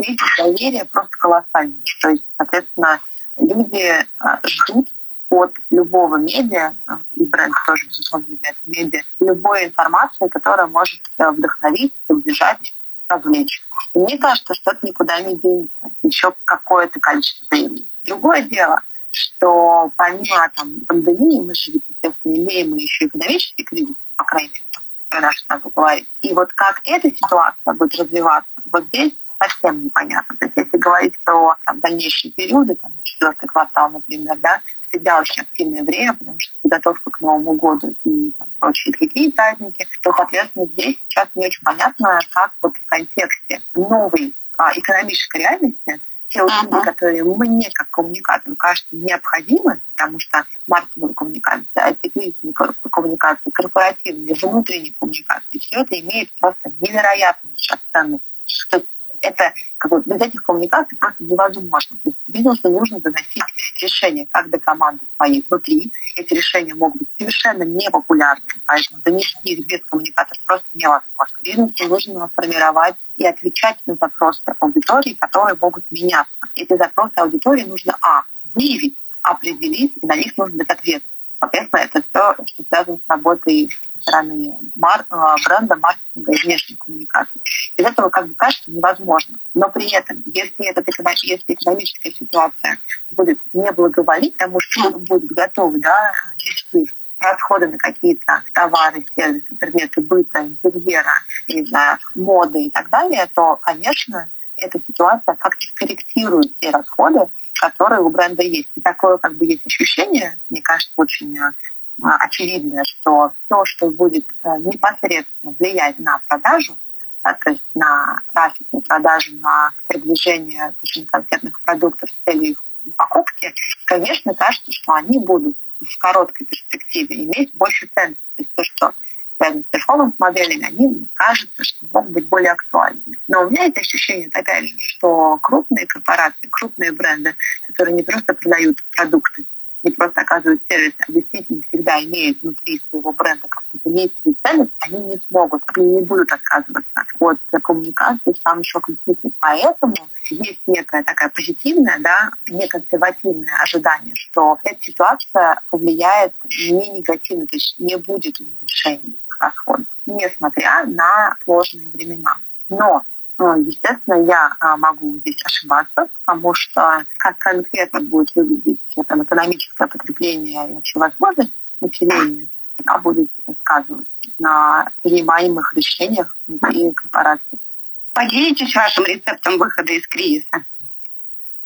кризис доверия просто колоссальный. То есть, соответственно, люди а, ждут от любого медиа, а, и бренд тоже, безусловно, является медиа, любой информации, которая может э, вдохновить, поддержать, развлечь. И мне кажется, что это никуда не денется еще какое-то количество времени. Другое дело, что помимо там, пандемии, мы же, естественно, имеем еще экономический кризис, по крайней мере, про наш надо говорить. И вот как эта ситуация будет развиваться, вот здесь совсем непонятно. То есть если говорить про там, дальнейшие периоды, там, четвертый квартал, например, да, всегда очень активное время, потому что подготовка к Новому году и там, прочие другие праздники, то, соответственно, здесь сейчас не очень понятно, как вот в контексте новой а, экономической реальности те услуги, uh-huh. которые мне как коммуникатору кажутся необходимы, потому что маркетинговая коммуникация, антикризисные коммуникации, корпоративные, внутренние коммуникации, все это имеет просто невероятную сейчас ценность. Что это как бы, без этих коммуникаций просто невозможно. То есть бизнесу нужно доносить решения как до команды своей внутри. Эти решения могут быть совершенно непопулярными, поэтому донести их без коммуникаторов просто невозможно. Бизнесу нужно формировать и отвечать на запросы аудитории, которые могут меняться. Эти запросы аудитории нужно, а, выявить, определить, и на них нужно дать ответ. Соответственно, это все, что связано с работой стороны мар- а, бренда, маркетинга и внешней коммуникации. Без этого, как бы кажется, невозможно. Но при этом, если, этот, если экономическая ситуация будет не благоволить тому, что будут готовы да, нести расходы на какие-то товары, сервисы, интернета, быта, интерьера, не знаю, моды и так далее, то, конечно, эта ситуация как-то корректирует те расходы, которые у бренда есть. И такое как бы есть ощущение, мне кажется, очень э, очевидное, что все, что будет э, непосредственно влиять на продажу, да, то есть на трафик, на продажу, на продвижение совершенно конкретных продуктов с целью их покупки, конечно, кажется, что они будут в короткой перспективе иметь больше ценности. То есть то, что связано с перформанс-моделями, они кажется, что могут быть более актуальными. Но у меня есть ощущение, опять же, что крупные корпорации, крупные бренды, которые не просто продают продукты, не просто оказывают сервис, а действительно всегда имеют внутри своего бренда какую-то миссию ценность, они не смогут, они не будут отказываться от коммуникации в самом широком смысле. Поэтому есть некая такая позитивная, да, не консервативное ожидание, что эта ситуация повлияет не негативно, то есть не будет уменьшения расходов, несмотря на сложные времена. Но естественно, я а, могу здесь ошибаться, потому что как конкретно будет выглядеть там, экономическое потребление и вообще возможность населения, это будет сказываться на принимаемых решениях внутри корпорации. Поделитесь вашим рецептом выхода из кризиса.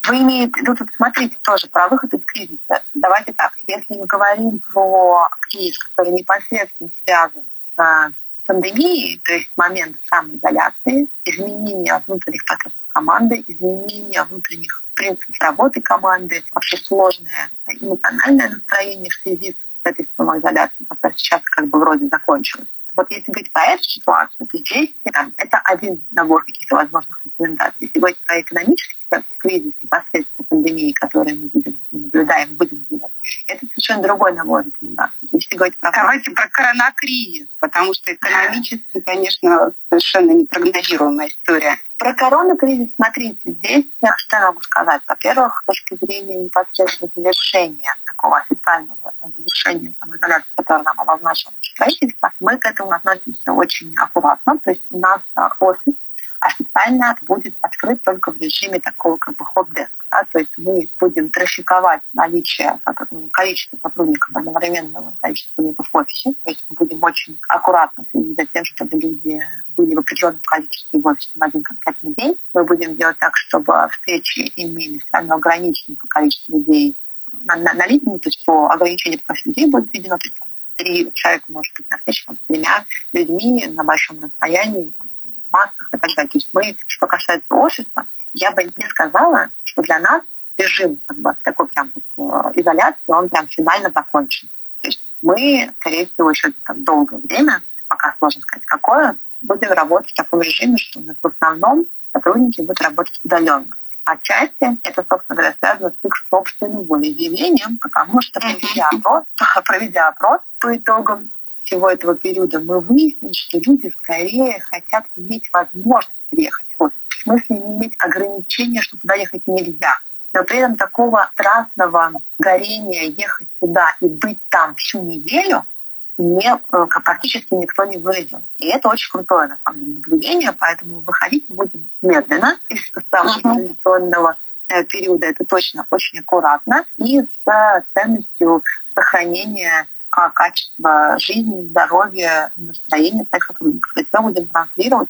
Вы имеете виду, тут смотрите тоже про выход из кризиса. Давайте так, если мы говорим про кризис, который непосредственно связан с пандемии, то есть момент самоизоляции, изменения внутренних процессов команды, изменения внутренних принципов работы команды, вообще сложное эмоциональное настроение в связи с этой самоизоляцией, которая сейчас как бы вроде закончилась. Вот если говорить про эту ситуацию, то здесь там, это один набор каких-то возможных рекомендаций. Если говорить про экономический кризис непосредственно пандемии, который мы будем наблюдаем, будем наблюдать, это совершенно другой набор рекомендаций. Если говорить про... Давайте про коронакризис, потому что экономически, конечно, совершенно непрогнозируемая история. Про коронакризис, смотрите, здесь что я могу сказать? Во-первых, с точки зрения непосредственно завершения такого официального завершения самоизоляции, которое нам обозначило наше правительство, мы к этому относимся очень аккуратно. То есть у нас офис официально будет открыт только в режиме такого как бы хот-деск. Да? То есть мы будем трафиковать наличие количества сотрудников одновременного количества сотрудников в офисе. То есть мы будем очень аккуратно следить за тем, чтобы люди были в определенном количестве в офисе в один конкретный день. Мы будем делать так, чтобы встречи имели специально ограниченное по количеству людей на, на, на линии, то есть по ограничению по количеству людей будет введено, то есть там, три человека может быть на встрече там, с тремя людьми на большом расстоянии, там, масках и так далее. То есть мы, что касается офиса, я бы не сказала, что для нас режим как бы, такой прям вот, э, изоляции, он прям финально закончен. То есть мы, скорее всего, еще там долгое время, пока сложно сказать какое, будем работать в таком режиме, что у нас в основном сотрудники будут работать удаленно. Отчасти это, собственно говоря, связано с их собственным волеизъявлением, потому что проведя опрос, проведя опрос по итогам всего этого периода мы выяснили, что люди скорее хотят иметь возможность приехать в офис. В смысле не иметь ограничения, что туда ехать нельзя. Но при этом такого страстного горения ехать туда и быть там всю неделю не, э, практически никто не выразил. И это очень крутое, на самом деле, наблюдение, поэтому выходить мы будем медленно из самого традиционного э, периода. Это точно очень аккуратно и с ценностью сохранения качество жизни, здоровья, настроения своих сотрудников. То есть мы будем транслировать,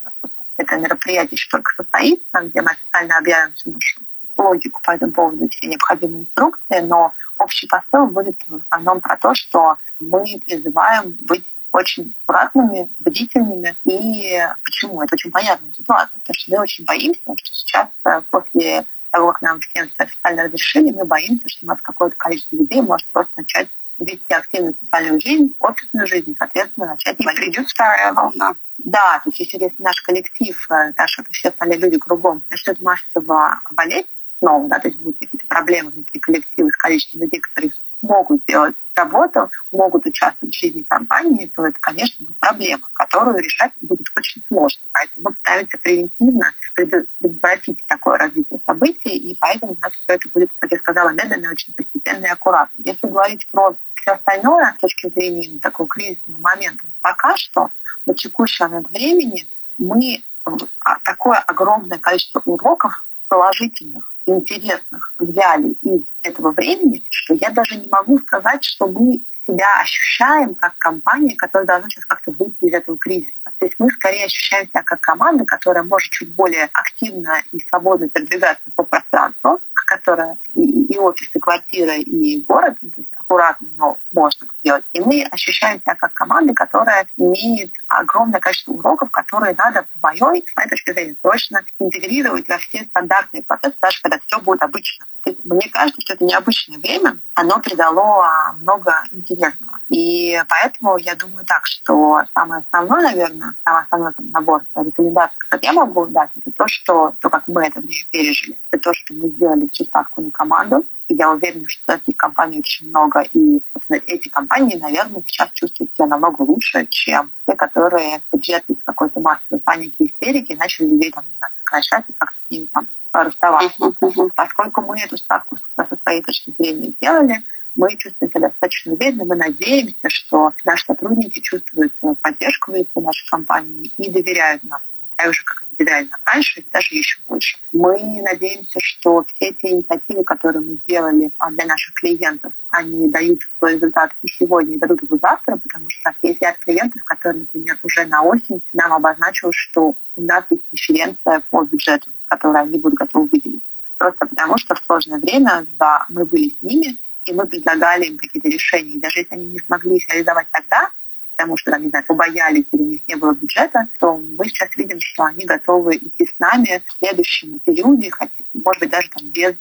это мероприятие еще только состоится, где мы официально объявим всю нашу логику по этому поводу, все необходимые инструкции, но общий посыл будет в основном про то, что мы призываем быть очень аккуратными, бдительными. И почему? Это очень понятная ситуация, потому что мы очень боимся, что сейчас э, после того, как нам всем официально разрешили, мы боимся, что у нас какое-то количество людей может просто начать вести активную социальную жизнь, офисную жизнь, соответственно, начать... И придет вторая волна. Да, то есть если наш коллектив, э, все остальные люди кругом начнут массово болеть снова, да, то есть будут какие-то проблемы внутри коллектива с количеством людей, которые могут сделать работу, могут участвовать в жизни компании, то это, конечно, будет проблема, которую решать будет очень сложно. Поэтому ставится превентивно предотвратить такое развитие событий, и поэтому у нас все это будет, как я сказала, медленно, очень постепенно и аккуратно. Если говорить про все остальное с точки зрения такого кризисного момента, пока что на текущий момент времени мы а, такое огромное количество уроков положительных, интересных взяли из этого времени, что я даже не могу сказать, что мы себя ощущаем как компания, которая должна сейчас как-то выйти из этого кризиса. То есть мы скорее ощущаем себя как команда, которая может чуть более активно и свободно передвигаться по пространству, которая и, и офис, и квартира, и город, то есть аккуратно, но можно это сделать. И мы ощущаем себя как команда, которая имеет огромное количество уроков, которые надо в моей, с моей точки зрения, срочно интегрировать во все стандартные процессы, даже когда все будет обычно. Мне кажется, что это необычное время, оно придало много интересного. И поэтому я думаю так, что самое основное, наверное, самый основной набор рекомендаций, которые я могу дать, это то, что то, как мы это время пережили, это то, что мы сделали всю ставку на команду, и я уверена, что таких компаний очень много. И эти компании, наверное, сейчас чувствуют себя намного лучше, чем те, которые бюджет из какой-то массовой паники и истерики начали людей там, не знаю, сокращать и как-то с ними там расставаться. Uh-huh. Поскольку мы эту ставку со своей точки зрения сделали, мы чувствуем себя достаточно уверенно, мы надеемся, что наши сотрудники чувствуют поддержку в лице нашей компании и доверяют нам так же, как нам раньше, или даже еще больше. Мы надеемся, что все те инициативы, которые мы сделали для наших клиентов, они дают свой результат и сегодня, и дадут его завтра, потому что есть ряд клиентов, которые, например, уже на осень нам обозначил, что у нас есть преференция по бюджету, которую они будут готовы выделить. Просто потому что в сложное время да, мы были с ними, и мы предлагали им какие-то решения. И даже если они не смогли их реализовать тогда, потому что, там, не знаю, побоялись или у них не было бюджета, то мы сейчас видим, что они готовы идти с нами в следующем периоде, может быть, даже там без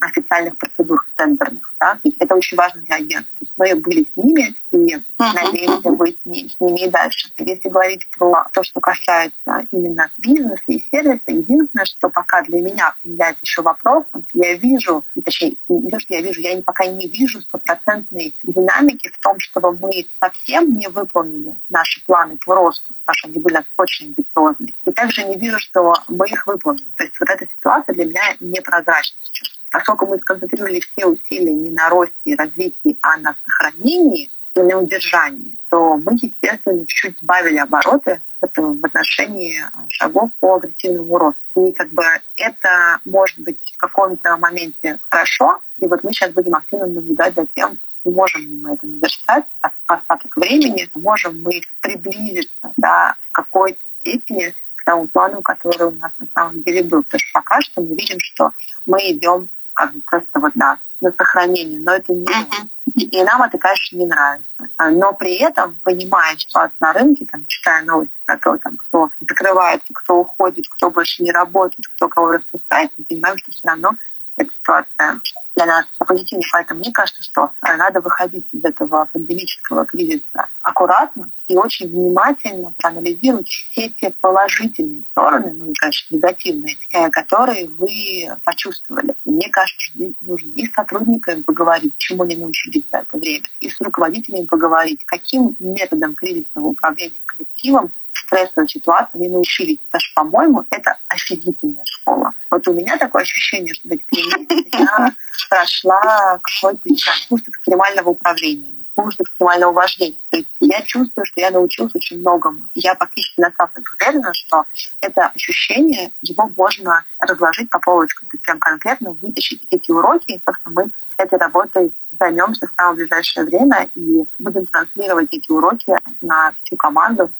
официальных процедур тендерных. Да? То есть это очень важно для есть мы были с ними и надеемся быть с ними и дальше. Если говорить про то, что касается именно бизнеса и сервиса, единственное, что пока для меня является еще вопросом, я вижу, точнее, не то, что я вижу, я пока не вижу стопроцентной динамики в том, чтобы мы совсем не выполнили наши планы по росту, потому что они были очень амбициозны. И также не вижу, что мы их выполним. То есть вот эта ситуация для меня непрозрачна сейчас поскольку мы сконцентрировали все усилия не на росте и развитии, а на сохранении и на удержании, то мы, естественно, чуть-чуть сбавили обороты в отношении шагов по агрессивному росту. И как бы это может быть в каком-то моменте хорошо, и вот мы сейчас будем активно наблюдать за тем, можем ли мы это наверстать остаток времени, можем мы приблизиться да, в какой-то степени к тому плану, который у нас на самом деле был. Потому что пока что мы видим, что мы идем бы просто вот, да, на сохранение, но это не uh-huh. И нам это, конечно, не нравится. А, но при этом, понимая ситуацию на рынке, там, читая новости про то, там, кто закрывается, кто уходит, кто больше не работает, кто кого распускает, мы понимаем, что все равно эта ситуация для нас позитивнее. Поэтому мне кажется, что надо выходить из этого пандемического кризиса аккуратно и очень внимательно проанализировать все те положительные стороны, ну и, конечно, негативные, э, которые вы почувствовали. Мне кажется, здесь нужно и с сотрудниками поговорить, чему они научились за это время, и с руководителями поговорить, каким методом кризисного управления коллективом стрессовой ситуации они научились. Потому что, по-моему, это офигительная школа. Вот у меня такое ощущение, что в эти три месяца я прошла какой-то, не курс экстремального управления курс экстремального вождения. То есть я чувствую, что я научилась очень многому. Я практически на самом уверена, что это ощущение, его можно разложить по полочкам. То есть прям конкретно вытащить эти уроки, и, собственно, мы этой работой займемся в самое ближайшее время и будем транслировать эти уроки на всю команду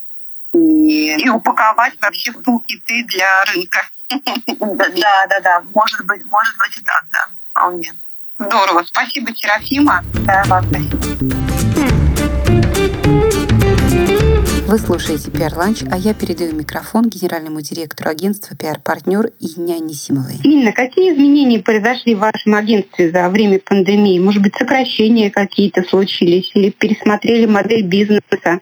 и, и упаковать вообще в тулкиты для рынка. Да, да, да. Может быть, может быть и так, да. Вполне. Здорово. Спасибо, Серафима. Да, вам спасибо. Вы слушаете PR Ланч, а я передаю микрофон генеральному директору агентства PR-партнер Ине Анисимовой. Инна, какие изменения произошли в вашем агентстве за время пандемии? Может быть, сокращения какие-то случились или пересмотрели модель бизнеса?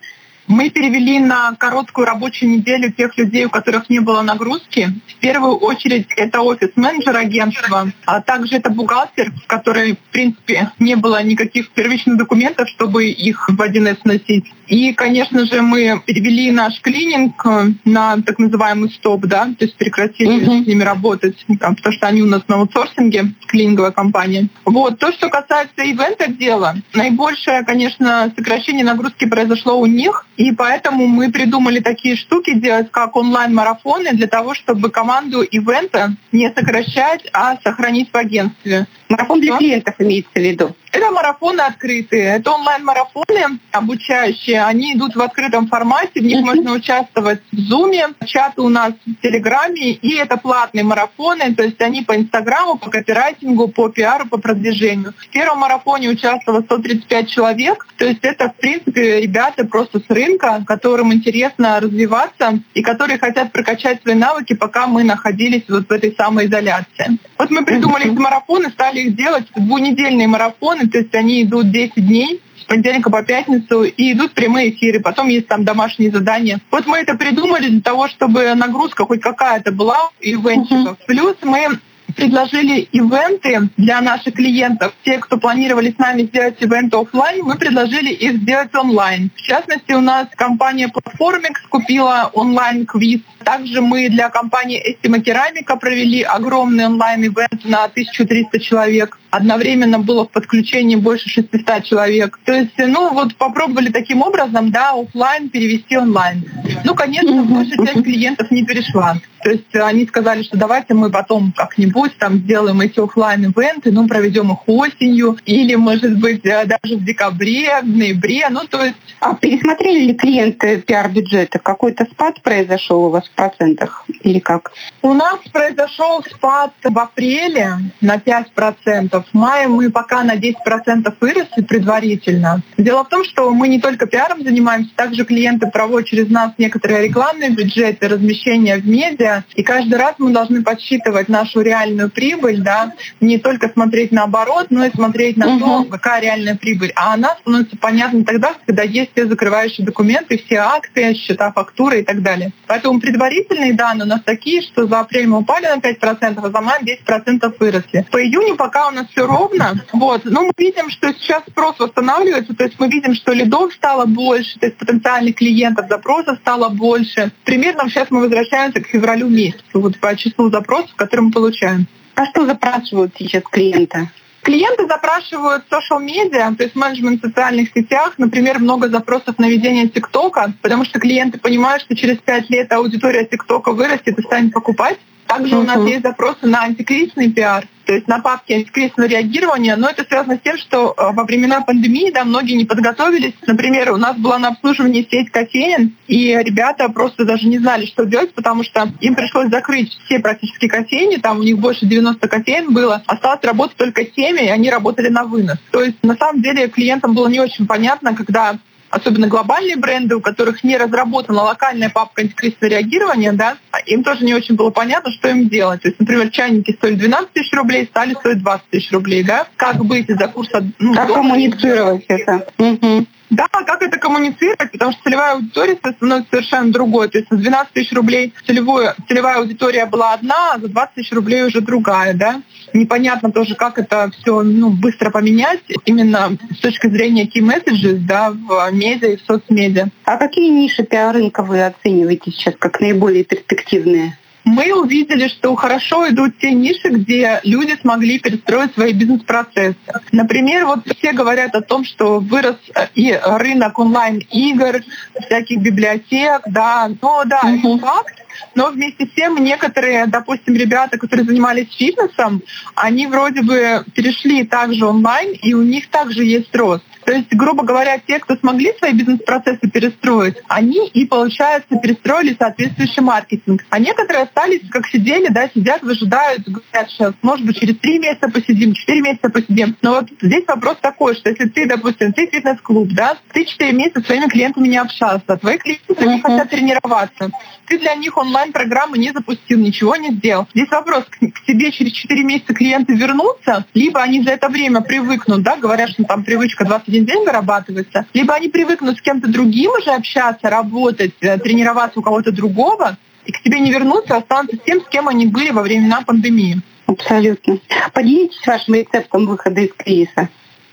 Мы перевели на короткую рабочую неделю тех людей, у которых не было нагрузки. В первую очередь это офис-менеджер агентства, а также это бухгалтер, в которой, в принципе, не было никаких первичных документов, чтобы их в 1С носить. И, конечно же, мы перевели наш клининг э, на так называемый стоп, да, то есть прекратили mm-hmm. с ними работать, там, потому что они у нас на аутсорсинге, клининговая компания. Вот. То, что касается ивента дела, наибольшее, конечно, сокращение нагрузки произошло у них, и поэтому мы придумали такие штуки делать, как онлайн-марафоны, для того, чтобы команду ивента не сокращать, а сохранить в агентстве. Марафон для клиентов имеется в виду? Это марафоны открытые, это онлайн-марафоны обучающие, они идут в открытом формате, в них можно участвовать в Зуме, чаты у нас в Телеграме, и это платные марафоны, то есть они по Инстаграму, по копирайтингу, по пиару, по продвижению. В первом марафоне участвовало 135 человек, то есть это, в принципе, ребята просто с рынка, которым интересно развиваться и которые хотят прокачать свои навыки, пока мы находились вот в этой самой изоляции. Вот мы придумали эти марафоны, стали их делать двунедельные марафоны, то есть они идут 10 дней, с понедельника по пятницу, и идут прямые эфиры, потом есть там домашние задания. Вот мы это придумали для того, чтобы нагрузка хоть какая-то была у ивентчиков. Плюс мы предложили ивенты для наших клиентов. Те, кто планировали с нами сделать ивенты офлайн, мы предложили их сделать онлайн. В частности, у нас компания Platformix купила онлайн-квиз. Также мы для компании Estima Керамика провели огромный онлайн-ивент на 1300 человек. Одновременно было в подключении больше 600 человек. То есть, ну вот попробовали таким образом, да, офлайн перевести онлайн. Ну, конечно, большая часть клиентов не перешла. То есть они сказали, что давайте мы потом как-нибудь там сделаем эти офлайн ивенты ну, проведем их осенью, или, может быть, э, даже в декабре, в ноябре. Ну, то есть... А пересмотрели ли клиенты пиар-бюджета? Какой-то спад произошел у вас 5% или как? У нас произошел спад в апреле на 5%. В мае мы пока на 10% выросли предварительно. Дело в том, что мы не только пиаром занимаемся, также клиенты проводят через нас некоторые рекламные бюджеты, размещения в медиа. И каждый раз мы должны подсчитывать нашу реальную прибыль, да, не только смотреть на оборот, но и смотреть на угу. то, какая реальная прибыль. А она становится понятна тогда, когда есть все закрывающие документы, все акты, счета, фактуры и так далее. Поэтому предварительные данные у нас такие, что за апрель мы упали на 5%, а за май 10% выросли. По июню пока у нас все ровно. Вот. Но мы видим, что сейчас спрос восстанавливается, то есть мы видим, что лидов стало больше, то есть потенциальных клиентов, запросов стало больше. Примерно сейчас мы возвращаемся к февралю месяцу, вот по числу запросов, которые мы получаем. А что запрашивают сейчас клиенты? Клиенты запрашивают social медиа, то есть менеджмент в социальных сетях, например, много запросов на ведение ТикТока, потому что клиенты понимают, что через пять лет аудитория ТикТока вырастет и станет покупать. Также uh-huh. у нас есть запросы на антикризисный пиар, то есть на папки антикризисного реагирования, но это связано с тем, что э, во времена пандемии да, многие не подготовились. Например, у нас была на обслуживании сеть кофеин, и ребята просто даже не знали, что делать, потому что им пришлось закрыть все практически кофейни, там у них больше 90 кофеин было, осталось работать только 7, и они работали на вынос. То есть на самом деле клиентам было не очень понятно, когда особенно глобальные бренды, у которых не разработана локальная папка антикризисного реагирования, да, им тоже не очень было понятно, что им делать. То есть, например, чайники стоили 12 тысяч рублей, стали стоить 20 тысяч рублей, да. Как быть из-за курса... Ну, как коммуницировать это? Угу. Да, как это коммуницировать, потому что целевая аудитория становится совершенно другой. То есть на 12 тысяч рублей целевую, целевая аудитория была одна, а за 20 тысяч рублей уже другая. Да? Непонятно тоже, как это все ну, быстро поменять, именно с точки зрения key messages да, в медиа и в соцмедиа. А какие ниши пиар-рынка вы оцениваете сейчас как наиболее перспективные? Мы увидели, что хорошо идут те ниши, где люди смогли перестроить свои бизнес-процессы. Например, вот все говорят о том, что вырос э, и рынок онлайн-игр, всяких библиотек, да, но да, mm-hmm. это факт. Но вместе с тем некоторые, допустим, ребята, которые занимались фитнесом, они вроде бы перешли также онлайн, и у них также есть рост. То есть, грубо говоря, те, кто смогли свои бизнес-процессы перестроить, они и, получается, перестроили соответствующий маркетинг. А некоторые остались, как сидели, да, сидят, выжидают, говорят, сейчас, может быть, через три месяца посидим, четыре месяца посидим. Но вот здесь вопрос такой, что если ты, допустим, ты фитнес-клуб, да, ты четыре месяца своими клиентами не общался, а твои клиенты uh-huh. хотят тренироваться, ты для них онлайн-программы не запустил, ничего не сделал. Здесь вопрос, к, к тебе через четыре месяца клиенты вернутся, либо они за это время привыкнут, да, говорят, что там привычка 21 один день вырабатывается, либо они привыкнут с кем-то другим уже общаться, работать, э, тренироваться у кого-то другого, и к тебе не вернутся, а останутся с тем, с кем они были во времена пандемии. Абсолютно. Поделитесь вашим рецептом выхода из кризиса.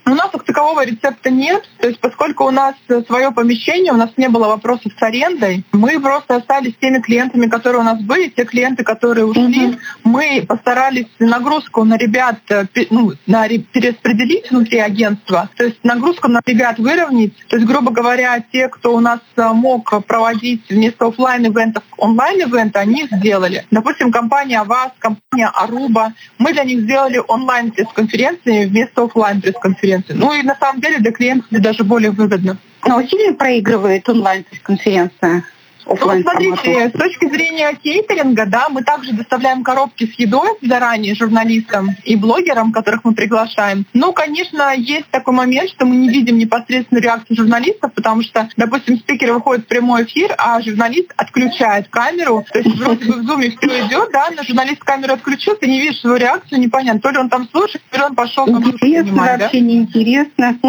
У нас как такового рецепта нет. То есть поскольку у нас свое помещение, у нас не было вопросов с арендой, мы просто остались теми клиентами, которые у нас были, те клиенты, которые ушли. Mm-hmm. Мы постарались нагрузку на ребят э, ну, на, перераспределить внутри агентства, то есть нагрузку на ребят выровнять. То есть, грубо говоря, те, кто у нас э, мог проводить вместо офлайн ивентов онлайн-ивенты, они их сделали. Допустим, компания АВАС, компания Аруба. Мы для них сделали онлайн пресс-конференции вместо офлайн пресс-конференции конференции. Ну и на самом деле для клиентов даже более выгодно. Но сильно проигрывает онлайн-конференция? Ну, смотрите, с точки зрения кейтеринга, да, мы также доставляем коробки с едой заранее журналистам и блогерам, которых мы приглашаем. Ну, конечно, есть такой момент, что мы не видим непосредственно реакцию журналистов, потому что, допустим, спикер выходит в прямой эфир, а журналист отключает камеру. То есть вроде бы в зуме все идет, да, но журналист камеру отключил, ты не видишь его реакцию, непонятно. То ли он там слушает, то ли он пошел там Интересно, вообще да? неинтересно.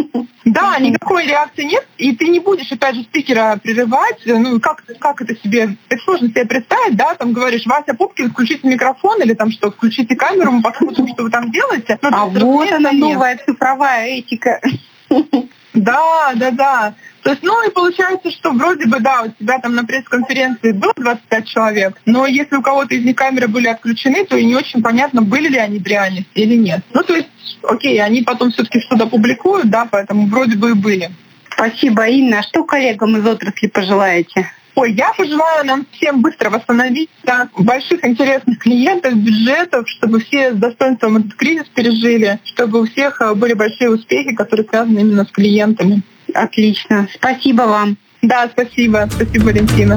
Да, никакой реакции нет, и ты не будешь, опять же, спикера прерывать. Ну, как, как это себе, это сложно себе представить, да, там говоришь, Вася Пупкин, включите микрофон или там что, включите камеру, мы посмотрим, что вы там делаете. Ну, а вот она новая цифровая этика. Да, да, да. То есть, ну и получается, что вроде бы, да, у тебя там на пресс-конференции было 25 человек, но если у кого-то из них камеры были отключены, то и не очень понятно, были ли они в реальности или нет. Ну, то есть, окей, они потом все-таки что-то публикуют, да, поэтому вроде бы и были. Спасибо, Инна. А что коллегам из отрасли пожелаете? Ой, я пожелаю нам всем быстро восстановиться, больших интересных клиентов, бюджетов, чтобы все с достоинством этот кризис пережили, чтобы у всех э, были большие успехи, которые связаны именно с клиентами. Отлично. Спасибо вам. Да, спасибо. Спасибо, Валентина.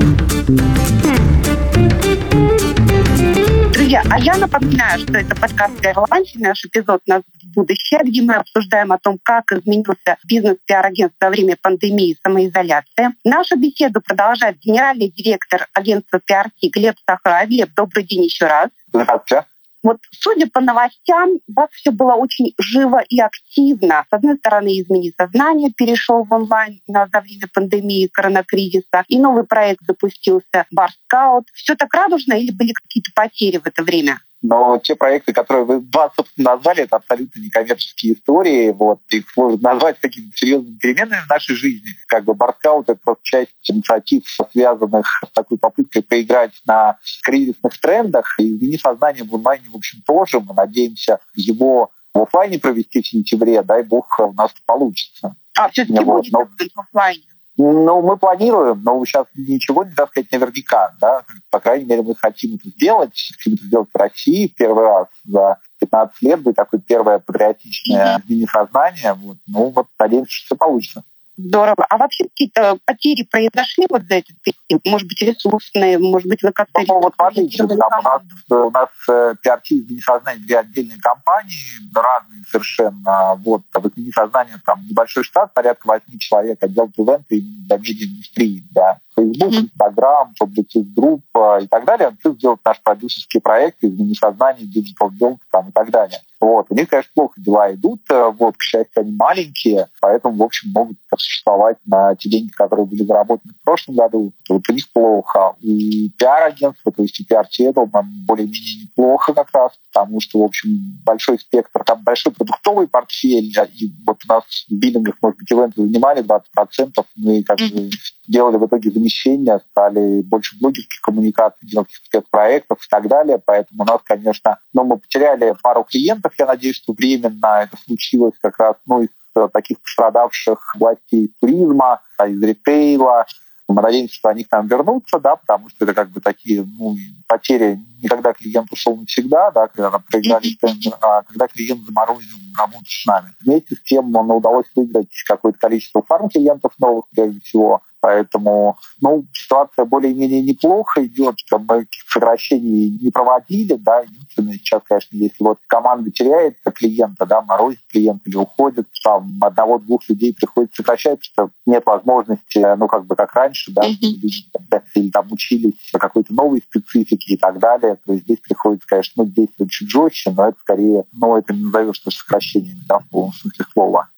Друзья, а я напоминаю, что это подкаст «Ирландии», наш эпизод «Нас будущее», где мы обсуждаем о том, как изменился бизнес пиар-агентства во время пандемии и самоизоляции. Нашу беседу продолжает генеральный директор агентства PRT Глеб Сахара. Глеб, добрый день еще раз. Здравствуйте. Вот судя по новостям, у вас все было очень живо и активно. С одной стороны, «Измени сознание» перешел в онлайн на, за время пандемии коронакризиса, и новый проект запустился «Бар Скаут». Все так радужно или были какие-то потери в это время? Но те проекты, которые вы два, собственно, назвали, это абсолютно некоммерческие истории. Вот, их сложно назвать какими-то серьезными переменами в нашей жизни. Как бы Барскаут — это просто часть инициатив, связанных с такой попыткой поиграть на кризисных трендах. И «Измени сознание» в онлайне, в общем, тоже. Мы надеемся его в офлайне провести в сентябре. Дай бог, у нас получится. А, все-таки вот, будет но... в офлайне? Ну, мы планируем, но сейчас ничего нельзя сказать наверняка. Да? По крайней мере, мы хотим это сделать, хотим это сделать в России первый раз за 15 лет, будет такое первое патриотичное мини-сознание. Вот. Ну, вот надеемся, что все получится. Здорово. А вообще какие-то потери произошли вот за этот период? Может быть, ресурсные, может быть, вы как-то... Ну, вот смотрите, там у нас, у нас PRT и Несознание две отдельные компании, разные совершенно. Вот, в Несознание там небольшой штат, порядка восьми человек, отдел ивенты для медиаиндустрии, да. Facebook, Instagram, Publicis Group и так далее. Плюс делает наш продюсерский проект из Несознания, Digital Build там, и так далее. Вот. У них, конечно, плохо дела идут. Э, вот, к счастью, они маленькие, поэтому, в общем, могут существовать на те деньги, которые были заработаны в прошлом году. Вот у них плохо. И пиар-агентство, то есть и пиар-тедл, нам более-менее неплохо как раз, потому что, в общем, большой спектр, там большой продуктовый портфель, и вот у нас в биллингах, может быть, ивенты занимали 20%, мы как бы делали в итоге замещение, стали больше блогерских коммуникаций, делать проектов и так далее. Поэтому у нас, конечно, ну, мы потеряли пару клиентов, я надеюсь, что временно это случилось как раз ну, из э, таких пострадавших областей туризма, из ритейла, мы надеемся, что они к нам вернутся, да, потому что это как бы такие ну, потери. Никогда клиент ушел навсегда, да, когда нам проиграли тендер, а когда клиент заморозил работу с нами. Вместе с тем нам удалось выиграть какое-то количество фарм-клиентов новых, прежде всего. Поэтому ну, ситуация более-менее неплохо идет. Мы сокращений не проводили. Да. Единственное, сейчас, конечно, если вот команда теряет клиента, да, морозит клиента или уходит, там одного-двух людей приходится сокращать, что нет возможности, ну, как бы как раньше, да, или там учились какой-то новой специфике и так далее. То есть здесь приходится, конечно, ну, действовать чуть жестче, но это скорее, ну, это не назовешь сокращениями, да, в полном смысле слова.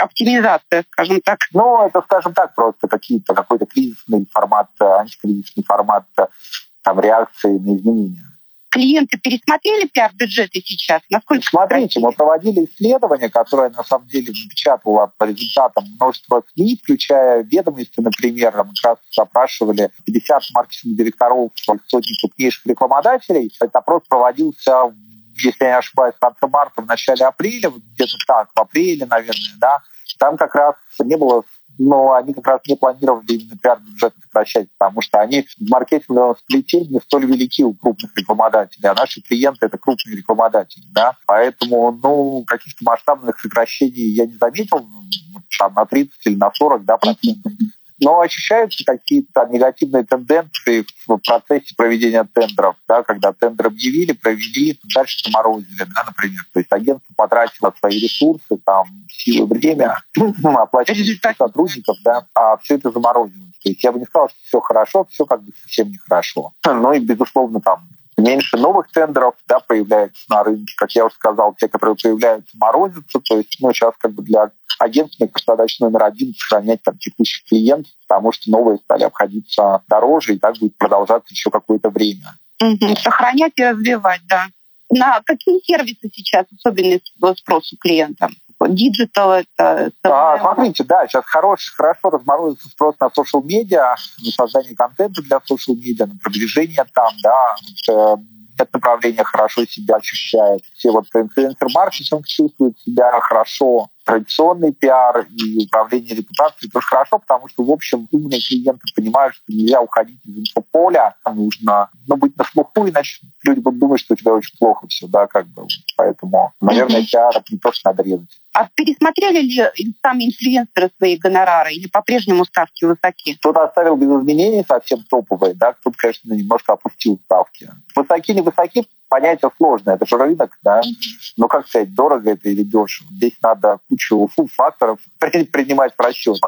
Оптимизация, скажем так. Ну, это, скажем так, просто какие-то какой-то кризисный формат, антикризисный формат там, реакции на изменения. Клиенты пересмотрели пиар-бюджеты сейчас? Насколько Смотрите, мы проводили исследование, которое на самом деле напечатало по результатам множества СМИ, включая ведомости, например, мы как раз запрашивали 50 маркетинговых директоров сотни крупнейших рекламодателей. Этот опрос проводился если я не ошибаюсь, в конце марта, в начале апреля, где-то так, в апреле, наверное, да, там как раз не было но они как раз не планировали именно пиар-бюджет сокращать, потому что они в маркетинговом сплетении не столь велики у крупных рекламодателей, а наши клиенты — это крупные рекламодатели. Да? Поэтому ну, каких-то масштабных сокращений я не заметил, там, на 30 или на 40 да, процентов но ощущаются какие-то негативные тенденции в процессе проведения тендеров, да, когда тендер объявили, провели, дальше заморозили, да, например. То есть агентство потратило свои ресурсы, там, силы, время, оплачивать сотрудников, да, а все это заморозилось. То есть я бы не сказал, что все хорошо, все как бы совсем нехорошо. Ну и, безусловно, там меньше новых тендеров да, появляется на рынке. Как я уже сказал, те, которые появляются, морозятся. То есть ну, сейчас как бы для агентств, мне кажется, задача номер один — сохранять там, текущих клиентов, потому что новые стали обходиться дороже, и так будет продолжаться еще какое-то время. Угу. Сохранять и развивать, да. На какие сервисы сейчас особенный спрос у клиентов? Digital это... А, смотрите, да, сейчас хорош, хорошо разморозится спрос на social media, на создание контента для social media, на продвижение там, да. Вот, э, это направление хорошо себя ощущает. Все вот инфлюенсер-маркетинг чувствует себя хорошо. Традиционный пиар и управление репутацией тоже хорошо, потому что, в общем, умные клиенты понимают, что нельзя уходить из инфополя, нужно ну, быть на слуху, иначе люди будут думать, что у тебя очень плохо все, да, как бы. Поэтому, наверное, mm-hmm. пиар не то, что надо резать. А пересмотрели ли сами инфлюенсеры свои гонорары или по-прежнему ставки высоки? Кто-то оставил без изменений совсем топовые, да, кто-то, конечно, немножко опустил ставки. Высоки, не высоки, понятие сложное. Это же рынок, да. Но как сказать, дорого это или дешево? Здесь надо кучу факторов принимать в расчет.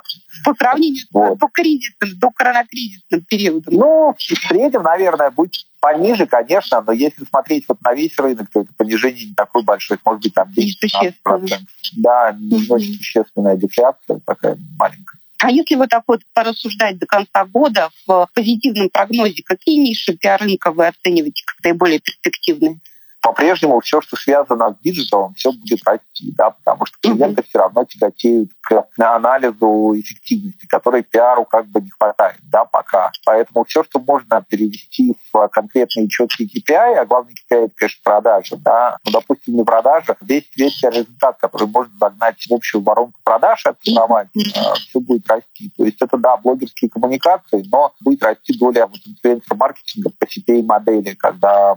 По сравнению вот. с кризисным, до коронакризисным периодом. Ну, в среднем, наверное, будет пониже, конечно, но если смотреть вот на весь рынок, то это понижение не такое большое, может быть, там 10-15%. Да, не очень существенная дефляция такая маленькая. А если вот так вот порассуждать до конца года в позитивном прогнозе, какие ниши пиар-рынка вы оцениваете как наиболее перспективные? По-прежнему все, что связано с диджиталом, все будет расти, да, потому что клиенты все равно тяготеют к анализу эффективности, которой пиару как бы не хватает, да, пока. Поэтому все, что можно перевести в конкретные четкие KPI, а главный KPI это, конечно, продажи, да, ну, допустим, не продажа, весь, весь результат, который можно загнать в общую воронку продаж, оцифровать, угу. все будет расти. То есть это, да, блогерские коммуникации, но будет расти доля вот, инфлюенсер-маркетинга по CPA модели, когда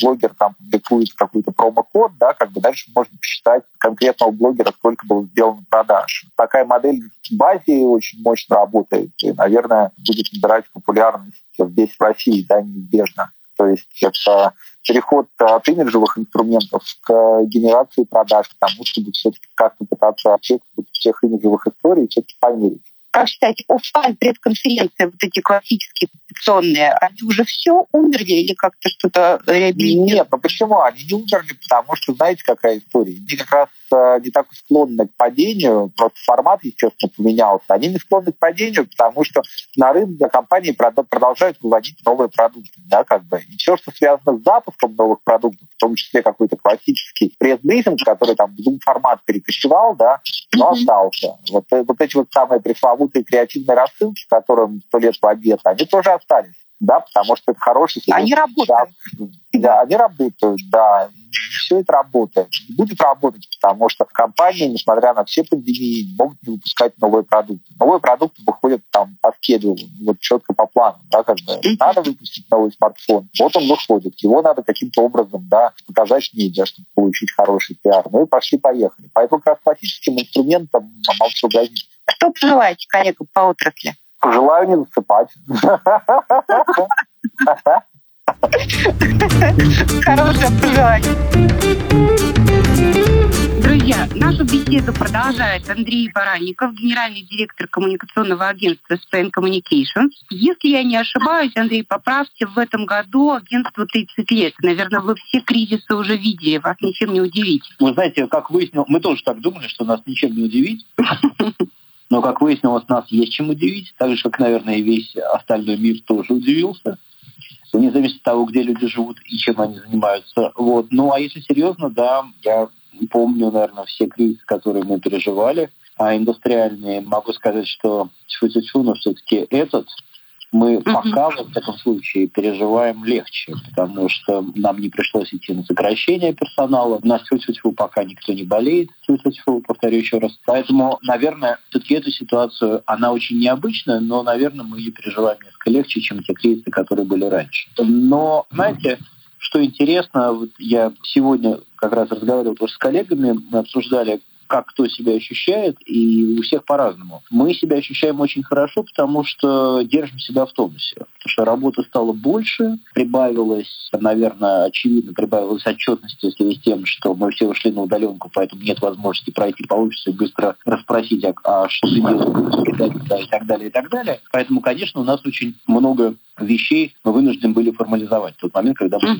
блогер там публикует какой-то промокод, да, как бы дальше можно посчитать конкретного блогера, сколько было сделано продаж. Такая модель в базе очень мощно работает и, наверное, будет набирать популярность здесь в России, да, неизбежно. То есть это переход от имиджевых инструментов к генерации продаж, к тому, чтобы все-таки как-то пытаться отчет всех имиджевых историй все-таки померить как считаете, офлайн пресс-конференции, вот эти классические традиционные, они уже все умерли или как-то что-то реабилитировали? Нет, ну почему? Они не умерли, потому что знаете, какая история? Они как раз не так склонны к падению, просто формат, естественно, поменялся. Они не склонны к падению, потому что на рынке компании продолжают выводить новые продукты, да, как бы. И все, что связано с запуском новых продуктов, в том числе какой-то классический пресс-брифинг, который там в Zoom-формат перекочевал, да, но остался. Вот, э, вот эти вот самые пресловутые креативные рассылки, которым сто лет в обед, они тоже остались. Да, потому что это хороший... Они работают. Да, они работают, да. Все это работает. И будет работать, потому что компании, несмотря на все пандемии, могут не выпускать новые продукты. Новые продукты выходят там по скедулу, вот четко по плану. Да, как бы. Надо выпустить новый смартфон. Вот он выходит. Его надо каким-то образом да, показать медиа, чтобы получить хороший пиар. Ну и пошли-поехали. Поэтому как раз классическим инструментом молчу газет. Что пожелаете коллегам по отрасли? Желаю не засыпать. Хорошее пожелание. Друзья, нашу беседу продолжает Андрей Баранников, генеральный директор коммуникационного агентства Spain Communications. Если я не ошибаюсь, Андрей, поправьте, в этом году агентству 30 лет. Наверное, вы все кризисы уже видели, вас ничем не удивить. Вы знаете, как выяснил, мы тоже так думали, что нас ничем не удивить. Но, как выяснилось, нас есть чем удивить, так же, как, наверное, весь остальной мир тоже удивился. Вне зависимости от того, где люди живут и чем они занимаются. Вот. Ну, а если серьезно, да, я помню, наверное, все кризисы, которые мы переживали, а индустриальные, могу сказать, что тьфу-тьфу, но все-таки этот мы mm-hmm. пока, в этом случае, переживаем легче, потому что нам не пришлось идти на сокращение персонала. У нас тьфу пока никто не болеет, тьфу повторю еще раз. Поэтому, наверное, все-таки эту ситуацию, она очень необычная, но, наверное, мы ее переживаем несколько легче, чем те кризисы, которые были раньше. Но, знаете, что интересно, вот я сегодня как раз разговаривал тоже с коллегами, мы обсуждали, как кто себя ощущает, и у всех по-разному. Мы себя ощущаем очень хорошо, потому что держим себя в тонусе. Потому что работы стало больше, прибавилось, наверное, очевидно, прибавилось отчетности в связи с тем, что мы все ушли на удаленку, поэтому нет возможности пройти по офису и быстро расспросить, а, а что ты делаешь, и так далее, и так далее. Поэтому, конечно, у нас очень много вещей мы вынуждены были формализовать в тот момент, когда мы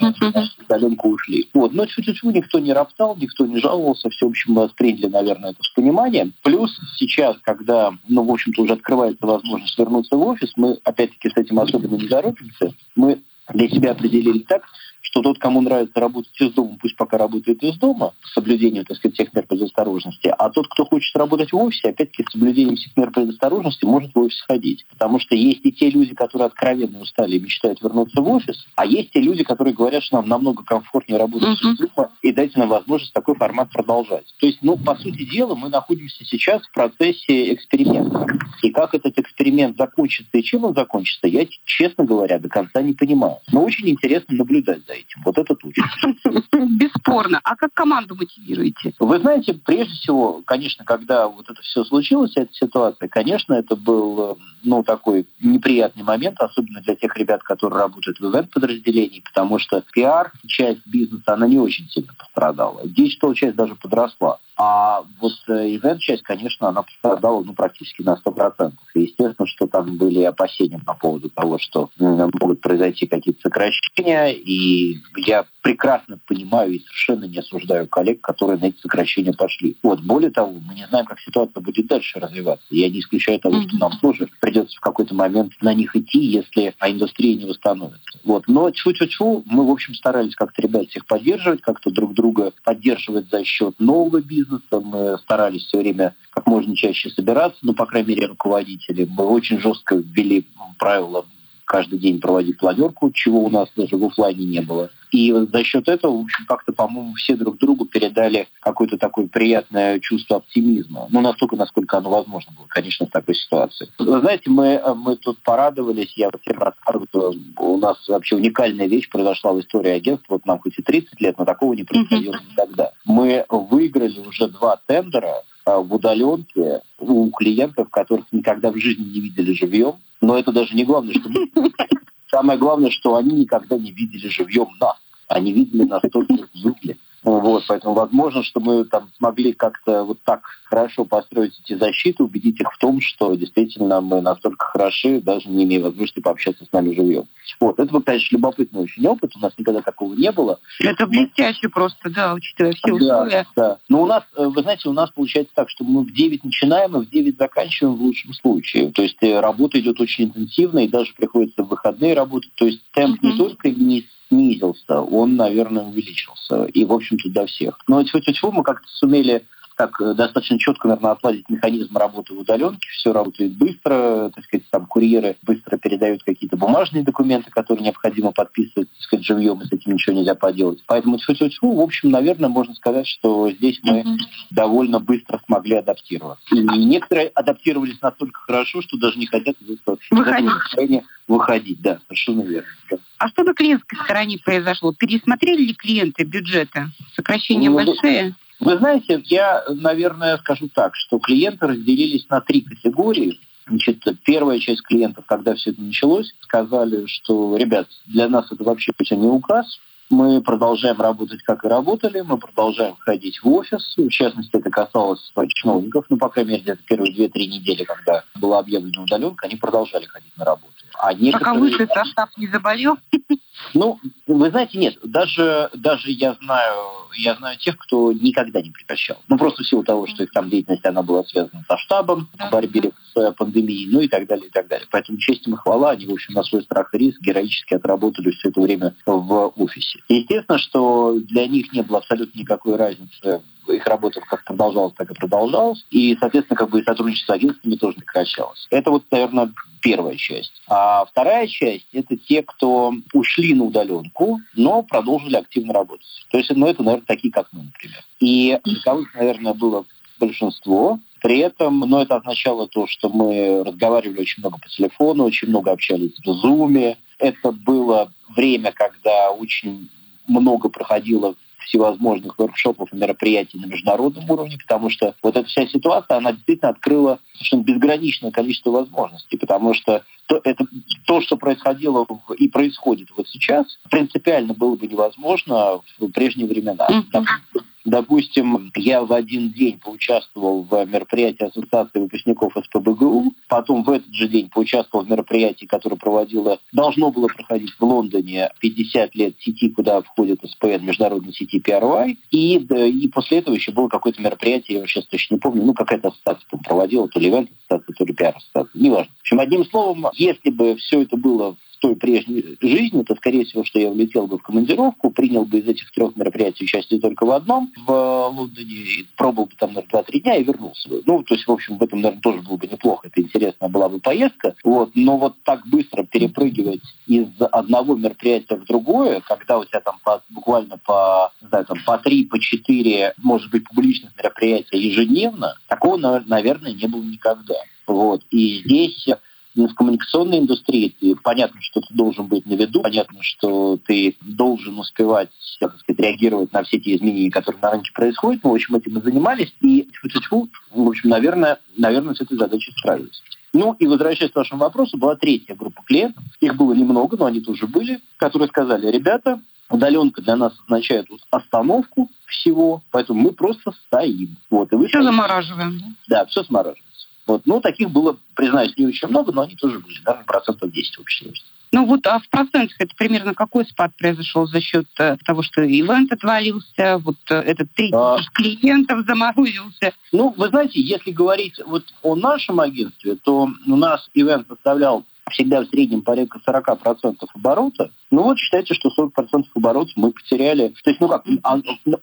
удаленку ушли. Вот. Но чуть-чуть никто не роптал, никто не жаловался, все, в общем, восприняли, наверное, это с пониманием. Плюс сейчас, когда, ну, в общем-то, уже открывается возможность вернуться в офис, мы, опять-таки, с этим особенно не торопимся. Мы для себя определили так, что тот, кому нравится работать из дома, пусть пока работает из дома, с соблюдением, так сказать, всех мер предосторожности, а тот, кто хочет работать в офисе, опять-таки, с соблюдением всех мер предосторожности, может в офис ходить. Потому что есть и те люди, которые откровенно устали и мечтают вернуться в офис, а есть те люди, которые говорят, что нам намного комфортнее работать uh-huh. из дома, и дайте нам возможность такой формат продолжать. То есть, ну, по сути дела, мы находимся сейчас в процессе эксперимента. И как этот эксперимент закончится и чем он закончится, я, честно говоря, до конца не понимаю. Но очень интересно наблюдать за этим. Вот это точно. Бесспорно. А как команду мотивируете? Вы знаете, прежде всего, конечно, когда вот это все случилось, эта ситуация, конечно, это был ну, такой неприятный момент, особенно для тех ребят, которые работают в event-подразделении, потому что пиар, часть бизнеса, она не очень сильно пострадала. Digital часть даже подросла. А вот э, event-часть, конечно, она пострадала ну, практически на 100%. И естественно, что там были опасения по поводу того, что могут произойти какие-то сокращения. И я прекрасно понимаю и совершенно не осуждаю коллег, которые на эти сокращения пошли. Вот, более того, мы не знаем, как ситуация будет дальше развиваться. Я не исключаю того, что нам тоже придется в какой-то момент на них идти, если индустрия не восстановится. Вот. Но тьфу-тьфу-тьфу, мы, в общем, старались как-то ребят всех поддерживать, как-то друг друга поддерживать за счет нового бизнеса. Мы старались все время как можно чаще собираться, ну, по крайней мере, руководители. Мы очень жестко ввели правила каждый день проводить планерку, чего у нас даже в офлайне не было. И за счет этого, в общем, как-то, по-моему, все друг другу передали какое-то такое приятное чувство оптимизма. Ну, настолько, насколько оно возможно было, конечно, в такой ситуации. Вы знаете, мы, мы тут порадовались, я всем рассказываю, у нас вообще уникальная вещь произошла в истории агентства. Вот нам хоть и 30 лет, но такого не происходило никогда. Мы выиграли уже два тендера а, в удаленке у клиентов, которых никогда в жизни не видели живьем. Но это даже не главное, что Самое главное, что они никогда не видели живьем нас. Они видели нас только в зуме. Вот, поэтому возможно, что мы там смогли как-то вот так хорошо построить эти защиты, убедить их в том, что действительно мы настолько хороши, даже не имея возможности пообщаться с нами живьем. Вот, это, конечно, любопытный очень опыт, у нас никогда такого не было. Это блестяще просто, да, учитывая все условия. Да, да. Но у нас, э, вы знаете, у нас получается так, что мы в 9 начинаем и в 9 заканчиваем в лучшем случае. То есть э, работа идет очень интенсивно, и даже приходится в выходные работать. То есть темп uh-huh. не только не снизился, он, наверное, увеличился. И, в общем-то, для всех. Но тьфу-тьфу, мы как-то сумели так э, достаточно четко, наверное, отладить механизм работы в удаленке. Все работает быстро, так сказать, там курьеры быстро передают какие-то бумажные документы, которые необходимо подписывать, так сказать, живьем, и с этим ничего нельзя поделать. Поэтому тьфу-тьфу-тьфу, в общем, наверное, можно сказать, что здесь мы mm-hmm. довольно быстро смогли адаптироваться. И некоторые адаптировались настолько хорошо, что даже не хотят из выходить. выходить. Да, совершенно верно. Да. А что на клиентской стороне произошло? Пересмотрели ли клиенты бюджеты? Сокращения ну, большие? Вы знаете, я, наверное, скажу так, что клиенты разделились на три категории. Значит, первая часть клиентов, когда все это началось, сказали, что, ребят, для нас это вообще не указ, мы продолжаем работать, как и работали, мы продолжаем ходить в офис. В частности, это касалось чиновников, ну, по крайней мере, это первые две-три недели, когда была объявлена удаленка, они продолжали ходить на работу. А некоторые... Пока высший состав не заболел? Ну, вы знаете, нет, даже, даже я знаю, я знаю тех, кто никогда не прекращал. Ну, просто в силу того, что их там деятельность, она была связана со штабом, в борьбе с э, пандемией, ну и так далее, и так далее. Поэтому честь им и хвала, они, в общем, на свой страх и риск героически отработали все это время в офисе. Естественно, что для них не было абсолютно никакой разницы их работа как продолжалась, так и продолжалась. И, соответственно, как бы и сотрудничество с агентствами тоже прекращалось. Это вот, наверное, первая часть. А вторая часть – это те, кто ушли на удаленку, но продолжили активно работать. То есть, ну, это, наверное, такие, как мы, например. И таковых, наверное, было большинство. При этом, ну, это означало то, что мы разговаривали очень много по телефону, очень много общались в Zoom. Это было время, когда очень много проходило всевозможных воркшопов и мероприятий на международном уровне, потому что вот эта вся ситуация, она действительно открыла совершенно безграничное количество возможностей, потому что то, это, то, что происходило и происходит вот сейчас, принципиально было бы невозможно в прежние времена. Mm-hmm. Допустим, я в один день поучаствовал в мероприятии Ассоциации выпускников СПБГУ, потом в этот же день поучаствовал в мероприятии, которое проводило, должно было проходить в Лондоне 50 лет сети, куда входит СПН, международной сети PRY, и, да, и после этого еще было какое-то мероприятие, я сейчас точно не помню, ну какая-то ассоциация проводила, то ли ивент ассоциация, то ли пиар ассоциация, неважно. В общем, одним словом, если бы все это было той прежней жизни, то, скорее всего, что я улетел бы в командировку, принял бы из этих трех мероприятий участие только в одном в Лондоне, и пробовал бы там, наверное, два-три дня и вернулся бы. Ну, то есть, в общем, в этом, наверное, тоже было бы неплохо. Это интересная была бы поездка. Вот. Но вот так быстро перепрыгивать из одного мероприятия в другое, когда у тебя там по, буквально по, знаю, там, по три, по четыре, может быть, публичных мероприятий ежедневно, такого, наверное, не было никогда. Вот. И здесь в коммуникационной индустрии ты, понятно, что ты должен быть на виду, понятно, что ты должен успевать так сказать, реагировать на все те изменения, которые на рынке происходят. Мы, в общем, этим и занимались. И, в общем, наверное, наверное, с этой задачей справились. Ну и возвращаясь к вашему вопросу, была третья группа клиентов. Их было немного, но они тоже были, которые сказали, ребята, удаленка для нас означает остановку всего, поэтому мы просто стоим. Вот, и вы все замораживаем. Да, все замораживаем. Вот. Ну, таких было, признаюсь, не очень много, но они тоже были, наверное, процентов 10 в общей сложности. Ну вот, а в процентах это примерно какой спад произошел за счет э, того, что ивент отвалился, вот э, этот третий а... клиентов заморозился? Ну, вы знаете, если говорить вот о нашем агентстве, то у нас ивент составлял всегда в среднем порядка 40% оборота. Ну вот считайте, что 40% оборота мы потеряли. То есть, ну как,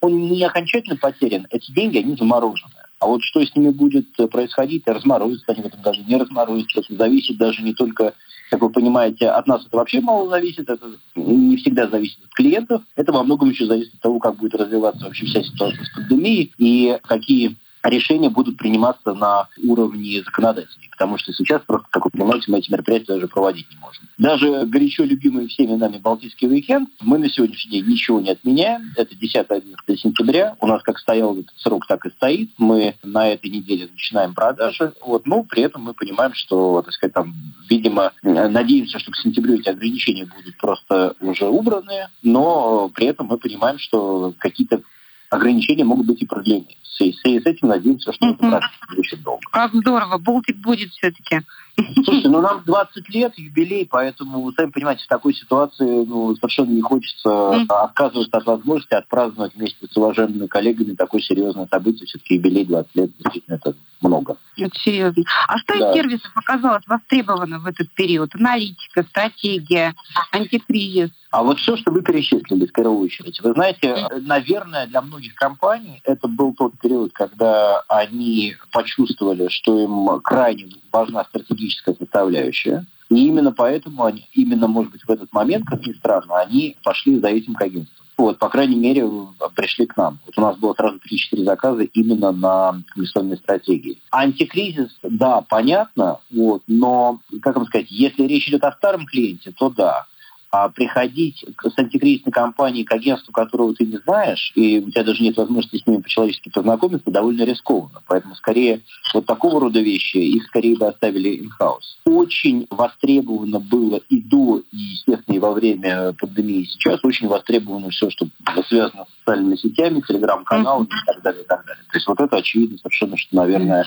он не окончательно потерян. Эти деньги, они заморожены. А вот что с ними будет происходить, разморозятся они в этом даже не разморозятся. Это зависит даже не только как вы понимаете, от нас это вообще мало зависит, это не всегда зависит от клиентов. Это во многом еще зависит от того, как будет развиваться вообще вся ситуация с пандемией и какие решения будут приниматься на уровне законодателей. Потому что сейчас просто, как вы понимаете, мы эти мероприятия даже проводить не можем. Даже горячо любимый всеми нами Балтийский уикенд мы на сегодняшний день ничего не отменяем. Это 10-11 сентября. У нас как стоял этот срок, так и стоит. Мы на этой неделе начинаем продажи. Вот. Но при этом мы понимаем, что, так сказать, там, видимо, надеемся, что к сентябрю эти ограничения будут просто уже убраны. Но при этом мы понимаем, что какие-то ограничения могут быть и продлены. С, с, с этим надеемся, что это практически очень долго. Как здорово. Болтик будет все-таки. Слушайте, ну нам 20 лет, юбилей, поэтому, вы сами понимаете, в такой ситуации ну, совершенно не хочется mm. отказываться от возможности отпраздновать вместе с уважаемыми коллегами такое серьезное событие. Все-таки юбилей 20 лет, действительно, это много. Это серьезно. А что да. из сервисов оказалось востребовано в этот период? Аналитика, стратегия, антикризис? А вот все, что вы перечислили в первую очередь. Вы знаете, наверное, для многих компаний это был тот период, когда они почувствовали, что им крайне важна стратегическая составляющая. И именно поэтому они, именно, может быть, в этот момент, как ни странно, они пошли за этим к агентству. Вот, по крайней мере, пришли к нам. Вот у нас было сразу 3-4 заказа именно на коммуникационные стратегии. Антикризис, да, понятно, вот, но, как вам сказать, если речь идет о старом клиенте, то да. А приходить с антикризисной компанией к агентству, которого ты не знаешь, и у тебя даже нет возможности с ними по-человечески познакомиться, довольно рискованно. Поэтому скорее вот такого рода вещи их скорее бы оставили in-house. Очень востребовано было и до, и, естественно, и во время пандемии сейчас. Очень востребовано все, что связано с социальными сетями, телеграм-каналами и так далее, и так далее. То есть вот это очевидно совершенно, что, наверное,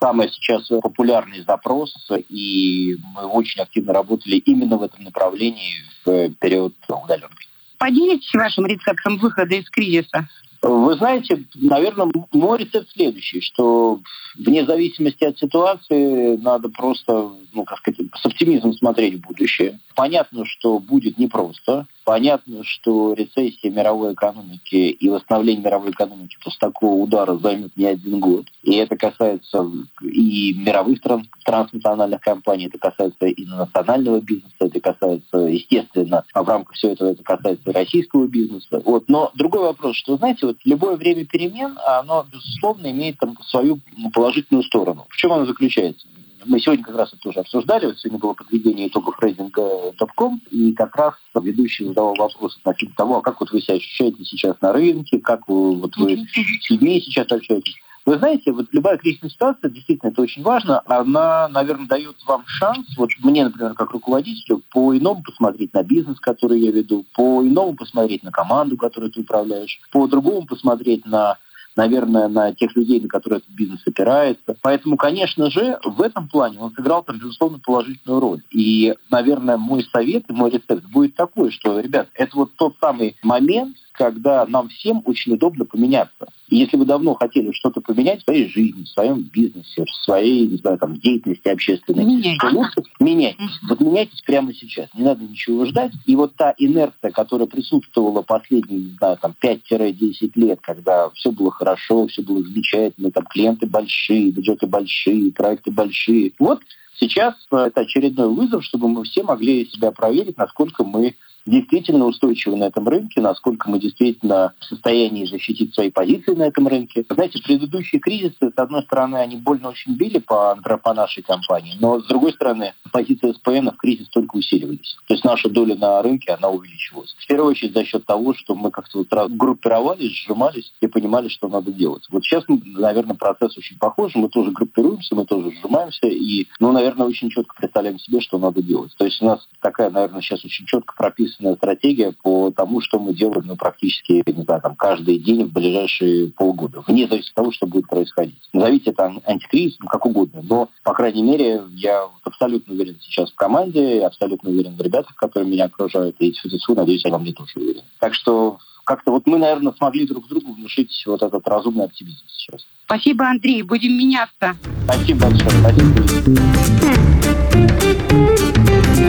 самый сейчас популярный запрос, и мы очень активно работали именно в этом направлении в период удаленки. Поделитесь вашим рецептом выхода из кризиса. Вы знаете, наверное, мой рецепт следующий, что вне зависимости от ситуации надо просто, ну, как сказать, с оптимизмом смотреть в будущее. Понятно, что будет непросто. Понятно, что рецессия мировой экономики и восстановление мировой экономики после такого удара займет не один год. И это касается и мировых транс транснациональных компаний, это касается и национального бизнеса, это касается, естественно, а в рамках всего этого это касается российского бизнеса. Вот. Но другой вопрос, что, знаете, вот любое время перемен, оно, безусловно, имеет там свою положительную сторону. В чем оно заключается? Мы сегодня как раз это тоже обсуждали. Вот сегодня было подведение итогов рейтинга Топком, и как раз ведущий задавал вопрос относительно того, а как вот вы себя ощущаете сейчас на рынке, как вы, вот вы с людьми сейчас общаетесь. Вы знаете, вот любая кризисная ситуация, действительно, это очень важно, она, наверное, дает вам шанс, вот мне, например, как руководителю, по-иному посмотреть на бизнес, который я веду, по-иному посмотреть на команду, которую ты управляешь, по-другому посмотреть на наверное, на тех людей, на которые этот бизнес опирается. Поэтому, конечно же, в этом плане он сыграл там, безусловно, положительную роль. И, наверное, мой совет и мой рецепт будет такой, что, ребят, это вот тот самый момент, когда нам всем очень удобно поменяться. И если вы давно хотели что-то поменять в своей жизни, в своем бизнесе, в своей, не знаю, там, деятельности общественной, Меняйтесь. то лучше меняйтесь. Вот меняйтесь прямо сейчас. Не надо ничего ждать. И вот та инерция, которая присутствовала последние, не знаю, там, 5-10 лет, когда все было хорошо, все было замечательно, там, клиенты большие, бюджеты большие, проекты большие. Вот сейчас э, это очередной вызов, чтобы мы все могли себя проверить, насколько мы действительно устойчивы на этом рынке, насколько мы действительно в состоянии защитить свои позиции на этом рынке. Знаете, предыдущие кризисы, с одной стороны, они больно очень били по, по нашей компании, но с другой стороны, позиции СПН в кризис только усиливались. То есть наша доля на рынке, она увеличивалась. В первую очередь за счет того, что мы как-то вот группировались, сжимались и понимали, что надо делать. Вот сейчас, наверное, процесс очень похож. Мы тоже группируемся, мы тоже сжимаемся и, ну, наверное, очень четко представляем себе, что надо делать. То есть у нас такая, наверное, сейчас очень четко прописанная стратегия по тому, что мы делаем ну, практически, не знаю, там, каждый день в ближайшие полгода, вне зависимости от того, что будет происходить. Назовите это антикризис, как угодно, но, по крайней мере, я абсолютно уверен сейчас в команде, абсолютно уверен в ребятах, которые меня окружают, и тьфу надеюсь, они мне тоже уверены. Так что как-то вот мы, наверное, смогли друг другу внушить вот этот разумный оптимизм сейчас. Спасибо, Андрей. Будем меняться. Спасибо большое.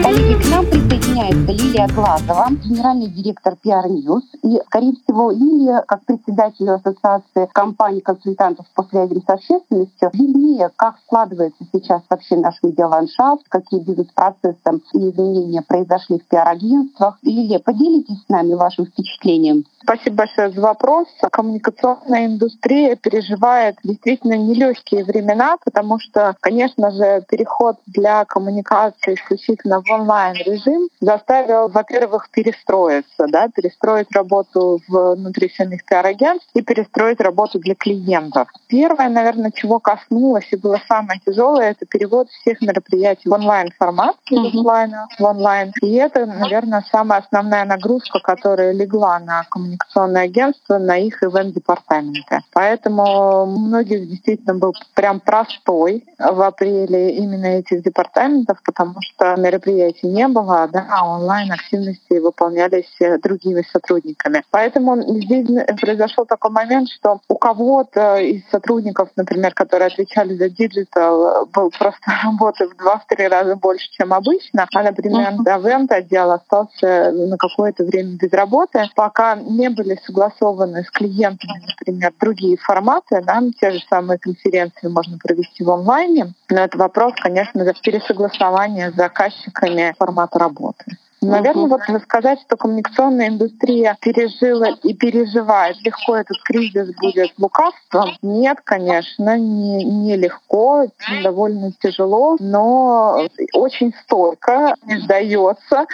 Спасибо. К нам присоединяется Лилия Глазова, генеральный директор PR News. И, скорее всего, Лилия, как председатель Ассоциации компаний-консультантов по связям с общественностью, виднее, как складывается сейчас вообще наш медиаландшафт, какие бизнес-процессы и изменения произошли в пиар-агентствах. Лилия, поделитесь с нами вашим впечатлением. Спасибо большое за вопрос. Коммуникационная индустрия переживает действительно нелегкие времена, потому что, конечно же, переход для коммуникации исключительно в онлайн-режим заставил, во-первых, перестроиться, да, перестроить работу внутри самих пиар-агентств и перестроить работу для клиентов. Первое, наверное, чего коснулось и было самое тяжелое, это перевод всех мероприятий в онлайн-формат, из офлайна в онлайн. И это, наверное, самая основная нагрузка, которая легла на коммуникационное агентство, на их ивент-департаменты. Поэтому многих действительно был прям простой в апреле именно этих департаментов, потому что мероприятий не было, да, а онлайн-активности выполнялись другими сотрудниками. Поэтому здесь произошел такой момент, что у кого-то из сотрудников, например, которые отвечали за digital, был просто работы в два-три раза больше, чем обычно, а, например, event отдел остался на какое-то время без работы, пока не были согласованы с клиентами, например, другие форматы, да, те же самые конференции можно провести в онлайне, но это вопрос, конечно, за пересогласование с заказчиками формата работы. Наверное, вот сказать, что коммуникационная индустрия пережила и переживает, легко этот кризис будет лукавством. Нет, конечно, не, не легко, довольно тяжело, но очень стойко, не сдается.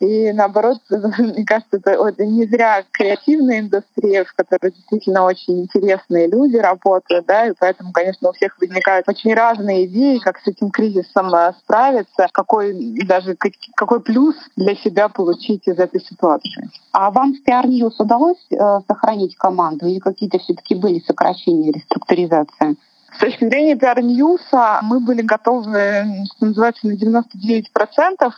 И наоборот, мне кажется, это, это не зря креативная индустрия, в которой действительно очень интересные люди работают, да, и поэтому, конечно, у всех возникают очень разные идеи, как с этим кризисом справиться, какой даже какой плюс для себя получить из этой ситуации. А вам в PR News удалось э, сохранить команду или какие-то все-таки были сокращения, реструктуризация? С точки зрения News мы были готовы, что называется, на 99%,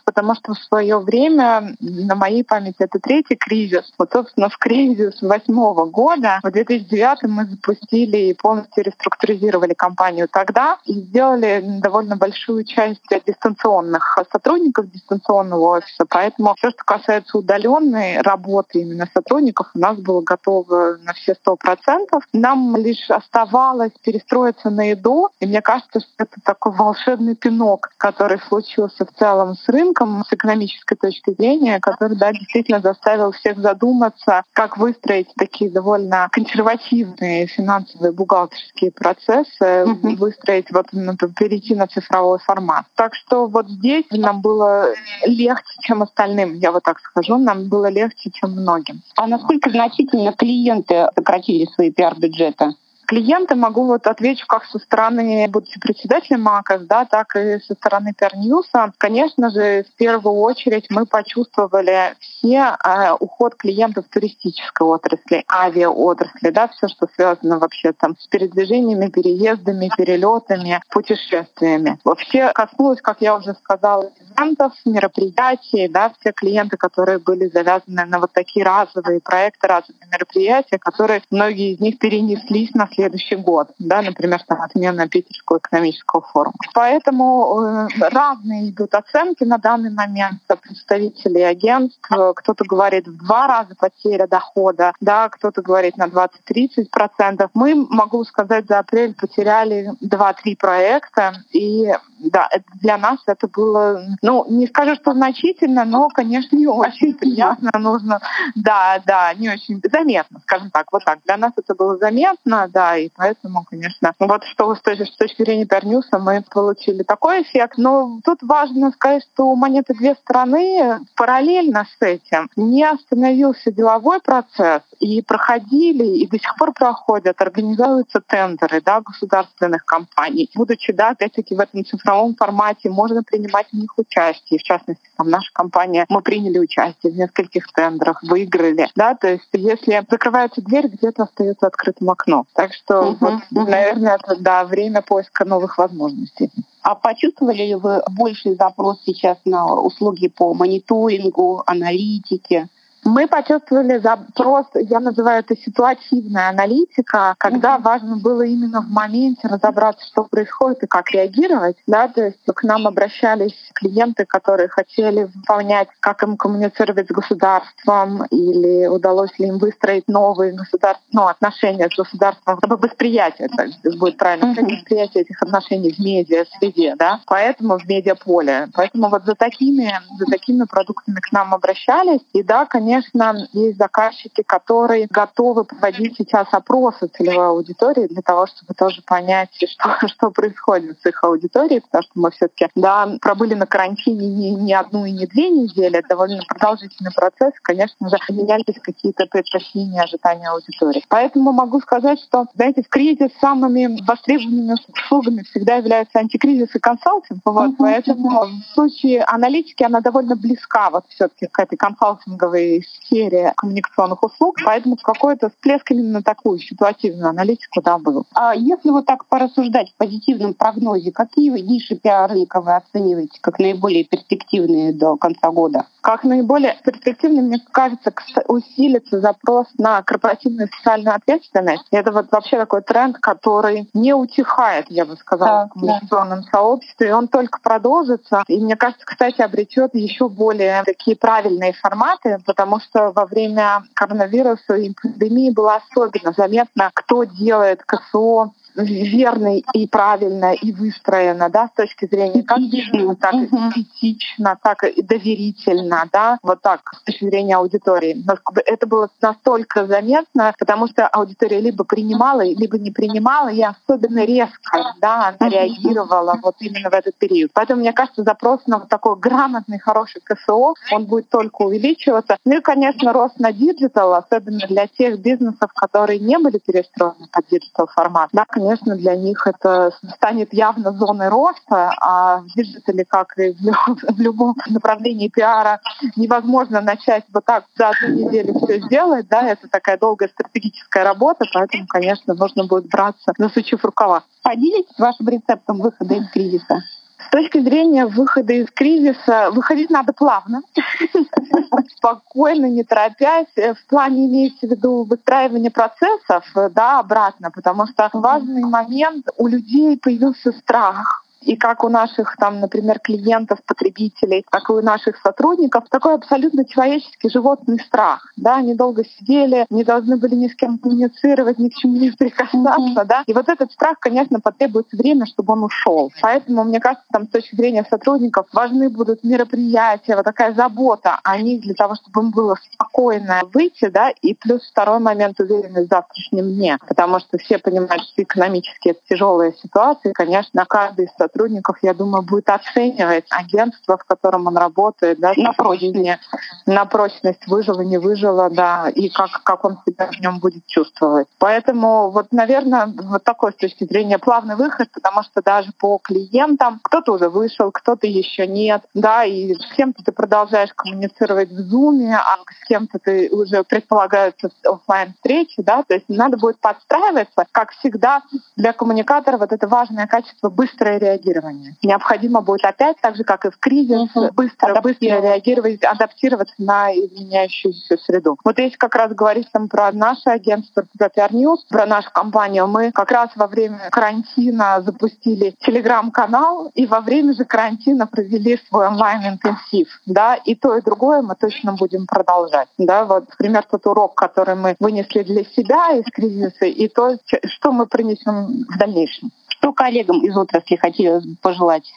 потому что в свое время, на моей памяти, это третий кризис. Вот, собственно, в кризис восьмого года, в 2009 мы запустили и полностью реструктуризировали компанию тогда и сделали довольно большую часть дистанционных сотрудников дистанционного офиса. Поэтому все, что касается удаленной работы именно сотрудников, у нас было готово на все сто процентов. Нам лишь оставалось перестроиться переключиться на еду. И мне кажется, что это такой волшебный пинок, который случился в целом с рынком, с экономической точки зрения, который да, действительно заставил всех задуматься, как выстроить такие довольно консервативные финансовые бухгалтерские процессы, mm-hmm. выстроить вот ну, перейти на цифровой формат. Так что вот здесь нам было легче, чем остальным, я вот так скажу, нам было легче, чем многим. А насколько значительно клиенты сократили свои пиар-бюджеты? Клиенты, могу вот ответить как со стороны, будучи председателем МАКОС, да, так и со стороны Перньюса. Конечно же, в первую очередь мы почувствовали все э, уход клиентов туристической отрасли, авиаотрасли, да, все, что связано вообще там с передвижениями, переездами, перелетами, путешествиями. Все коснулось, как я уже сказала, ивентов, мероприятий, да, все клиенты, которые были завязаны на вот такие разовые проекты, разовые мероприятия, которые многие из них перенеслись на следующий год, да, например, там отмена Питерского экономического форума. Поэтому э, разные идут оценки на данный момент представителей агентств. Кто-то говорит в два раза потеря дохода, да, кто-то говорит на 20-30 процентов. Мы, могу сказать, за апрель потеряли 2-3 проекта, и да, для нас это было, ну, не скажу, что значительно, но, конечно, не очень приятно. Нужно, да, да, не очень заметно, скажем так, вот так. Для нас это было заметно, да, и поэтому, конечно, вот что с точки, с точки зрения Пернюса мы получили такой эффект. Но тут важно сказать, что у монеты две стороны. Параллельно с этим не остановился деловой процесс, и проходили, и до сих пор проходят, организуются тендеры да, государственных компаний. Будучи, да, опять-таки в этом цифровом формате, можно принимать в них участие. В частности, там, наша компания, мы приняли участие в нескольких тендерах, выиграли. Да, то есть если закрывается дверь, где-то остается открытым окно. Так что, вот, наверное, это да, время поиска новых возможностей. А почувствовали ли вы больший запрос сейчас на услуги по мониторингу, аналитике? Мы почувствовали запрос, я называю это ситуативная аналитика, когда mm-hmm. важно было именно в моменте разобраться, что происходит и как реагировать. Да? То есть к нам обращались клиенты, которые хотели выполнять, как им коммуницировать с государством, или удалось ли им выстроить новые государственные ну, отношения с государством, чтобы восприятие, так будет правильно сказать, mm-hmm. восприятие этих отношений в медиа среде, да, поэтому в медиаполе. Поэтому вот за такими, за такими продуктами к нам обращались. И да, конечно, конечно, есть заказчики, которые готовы проводить сейчас опросы целевой аудитории для того, чтобы тоже понять, что, что происходит с их аудиторией, потому что мы все-таки да, пробыли на карантине не, не одну и не две недели, это довольно продолжительный процесс, конечно же, менялись какие-то предпочтения, ожидания аудитории. Поэтому могу сказать, что, знаете, в кризис самыми востребованными услугами всегда являются антикризис и консалтинг. Вот, uh-huh. Поэтому в случае аналитики она довольно близка вот все-таки к этой консалтинговой сфере коммуникационных услуг, поэтому какой-то всплеск именно такую ситуативную аналитику да, был. А если вот так порассуждать в позитивном прогнозе, какие вы ниши пиар-рынка вы оцениваете как наиболее перспективные до конца года? Как наиболее перспективным, мне кажется, усилится запрос на корпоративную социальную ответственность. Это вот вообще такой тренд, который не утихает, я бы сказала, да, в коммуникационном да. сообществе, и он только продолжится. И мне кажется, кстати, обретет еще более такие правильные форматы, потому потому что во время коронавируса и пандемии было особенно заметно, кто делает КСО верно и правильно и выстроено, да, с точки зрения как бизнеса, так и этично, так и доверительно, да, вот так, с точки зрения аудитории. Но это было настолько заметно, потому что аудитория либо принимала, либо не принимала, и особенно резко, да, она реагировала вот именно в этот период. Поэтому, мне кажется, запрос на вот такой грамотный, хороший КСО, он будет только увеличиваться. Ну и, конечно, рост на digital, особенно для тех бизнесов, которые не были перестроены под digital формат, да, конечно, конечно, для них это станет явно зоной роста, а в диджитале, как и в любом направлении пиара, невозможно начать вот так за одну неделю все сделать, да, это такая долгая стратегическая работа, поэтому, конечно, нужно будет браться, засучив рукава. Поделитесь вашим рецептом выхода из кризиса. С точки зрения выхода из кризиса, выходить надо плавно, спокойно, не торопясь. В плане имеется в виду выстраивание процессов, да, обратно, потому что важный момент у людей появился страх и как у наших, там, например, клиентов, потребителей, так и у наших сотрудников, такой абсолютно человеческий животный страх. Да? Они долго сидели, не должны были ни с кем коммуницировать, ни к чему не прикасаться. Да? И вот этот страх, конечно, потребуется время, чтобы он ушел. Поэтому, мне кажется, там, с точки зрения сотрудников важны будут мероприятия, вот такая забота о них для того, чтобы им было спокойно выйти, да, и плюс второй момент уверенность в завтрашнем дне, потому что все понимают, что экономически это тяжелая ситуация, и, конечно, каждый из сотрудников, я думаю, будет оценивать агентство, в котором он работает, да, на прочность, на прочность выжило, не выжило, да, и как, как он себя в нем будет чувствовать. Поэтому вот, наверное, вот такой с точки зрения плавный выход, потому что даже по клиентам кто-то уже вышел, кто-то еще нет, да, и с кем-то ты продолжаешь коммуницировать в Zoom, а с кем-то ты уже предполагается офлайн встречи, да, то есть надо будет подстраиваться, как всегда, для коммуникатора вот это важное качество быстрое реагирование. Необходимо будет опять, так же как и в кризис, угу. быстро, быстро реагировать, адаптироваться на изменяющуюся среду. Вот если как раз говорить там про наше агентство, про PR News, про нашу компанию, мы как раз во время карантина запустили телеграм-канал и во время же карантина провели свой онлайн-интенсив. Да, и то, и другое мы точно будем продолжать. Да, вот, например, тот урок, который мы вынесли для себя из кризиса, и то, что мы принесем в дальнейшем. Что коллегам из отрасли хотелось бы пожелать?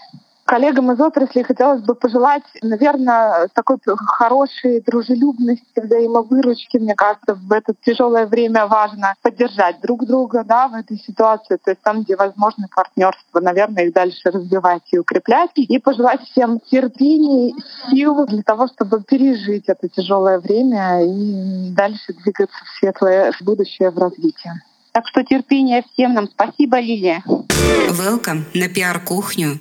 Коллегам из отрасли хотелось бы пожелать, наверное, такой хорошей дружелюбности, взаимовыручки. Мне кажется, в это тяжелое время важно поддержать друг друга да, в этой ситуации. То есть там, где возможно партнерство, наверное, их дальше развивать и укреплять. И пожелать всем терпения, сил для того, чтобы пережить это тяжелое время и дальше двигаться в светлое будущее в развитии. Так что терпения всем нам. Спасибо, Лилия. Welcome на пиар-кухню.